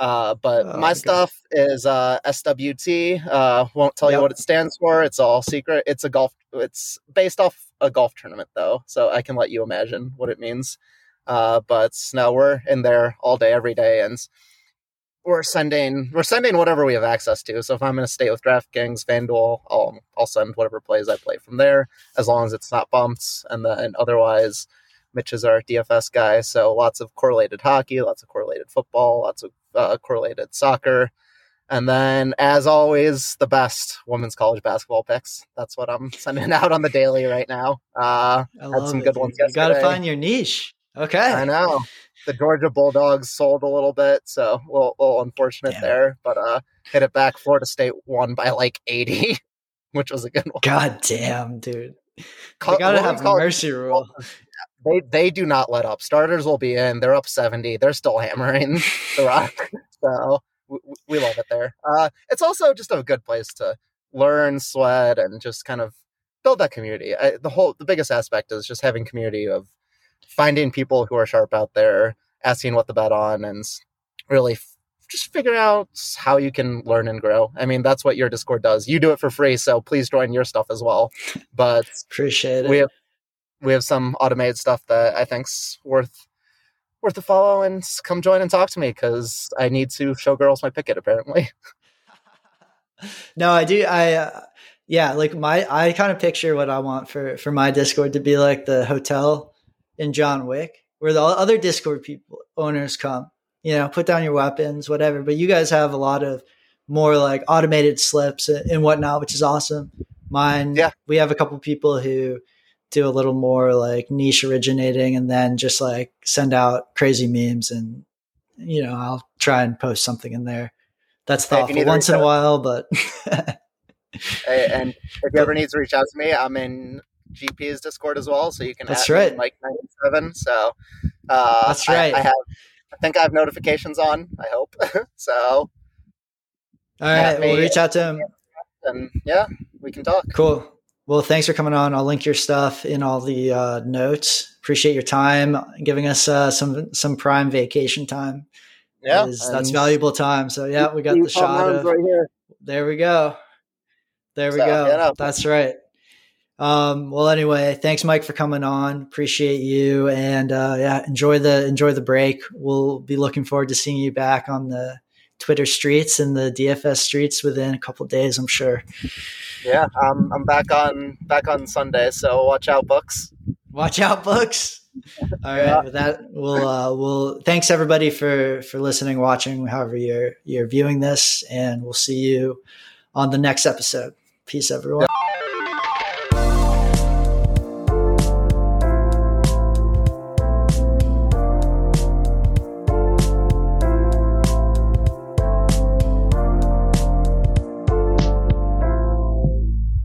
Uh, but Oh, my okay. stuff is uh, SWT. Uh, won't tell Yep. you what it stands for. It's all secret. It's a golf. It's based off a golf tournament though, so I can let you imagine what it means. Uh, but no, we're in there all day, every day, and we're sending we're sending whatever we have access to. So if I'm in a state with DraftKings, FanDuel, I'll I'll send whatever plays I play from there, as long as it's not bumps. And then otherwise, Mitch is our DFS guy, so lots of correlated hockey, lots of correlated football, lots of uh, correlated soccer. And then, as always, the best women's college basketball picks. That's what I'm sending out on the daily right now. Uh, I love some it, good dude. ones You got to find your niche. Okay. I know the Georgia Bulldogs sold a little bit, so a little, little unfortunate Damn. there. But uh, hit it back. Florida State won by like 80, which was a good one. God damn, dude. You gotta have mercy rule. They they do not let up. Starters will be in. They're up 70. They're still hammering the rock. So we, we love it there. Uh, it's also just a good place to learn, sweat, and just kind of build that community. I, the whole the biggest aspect is just having community of finding people who are sharp out there, asking what to bet on, and really f- just figure out how you can learn and grow. I mean, that's what your Discord does. You do it for free, so please join your stuff as well. But Appreciate it. we have we have some automated stuff that I think's worth worth a follow and come join and talk to me because I need to show girls my Pikkit apparently. no, I do. I uh, yeah, like my I kind of picture what I want for for my Discord to be like the hotel in John Wick, where the other Discord people owners come. You know, put down your weapons, whatever. But you guys have a lot of more like automated slips and whatnot, which is awesome. Mine, Yeah. we have a couple people who do a little more like niche originating and then just like send out crazy memes and you know I'll try and post something in there. That's Hey, thoughtful to once in a while, but Hey, and if you ever need to reach out to me, I'm in GP's Discord as well, so you can. That's right. Mike ninety seven. So uh, That's I- right. I, have. I think I have notifications on. I hope so. All right, we'll reach out to him. And yeah, we can talk. Cool. Well, thanks for coming on. I'll link your stuff in all the uh, notes. Appreciate your time, giving us uh, some some prime vacation time. Yeah, that's valuable time. So yeah, we got the shot of. right here. There we go. There we So, go. That's right. Um, well, anyway, thanks, Mike, for coming on. Appreciate you, and uh, yeah, enjoy the enjoy the break. We'll be looking forward to seeing you back on the Twitter streets and the DFS streets within a couple days. I'm sure. Yeah, um, I'm back on back on Sunday, so watch out, books. Watch out, books. All right. Yeah. With that, we'll uh, we'll thanks everybody for for listening, watching, however you're you're viewing this, and we'll see you on the next episode. Peace, everyone.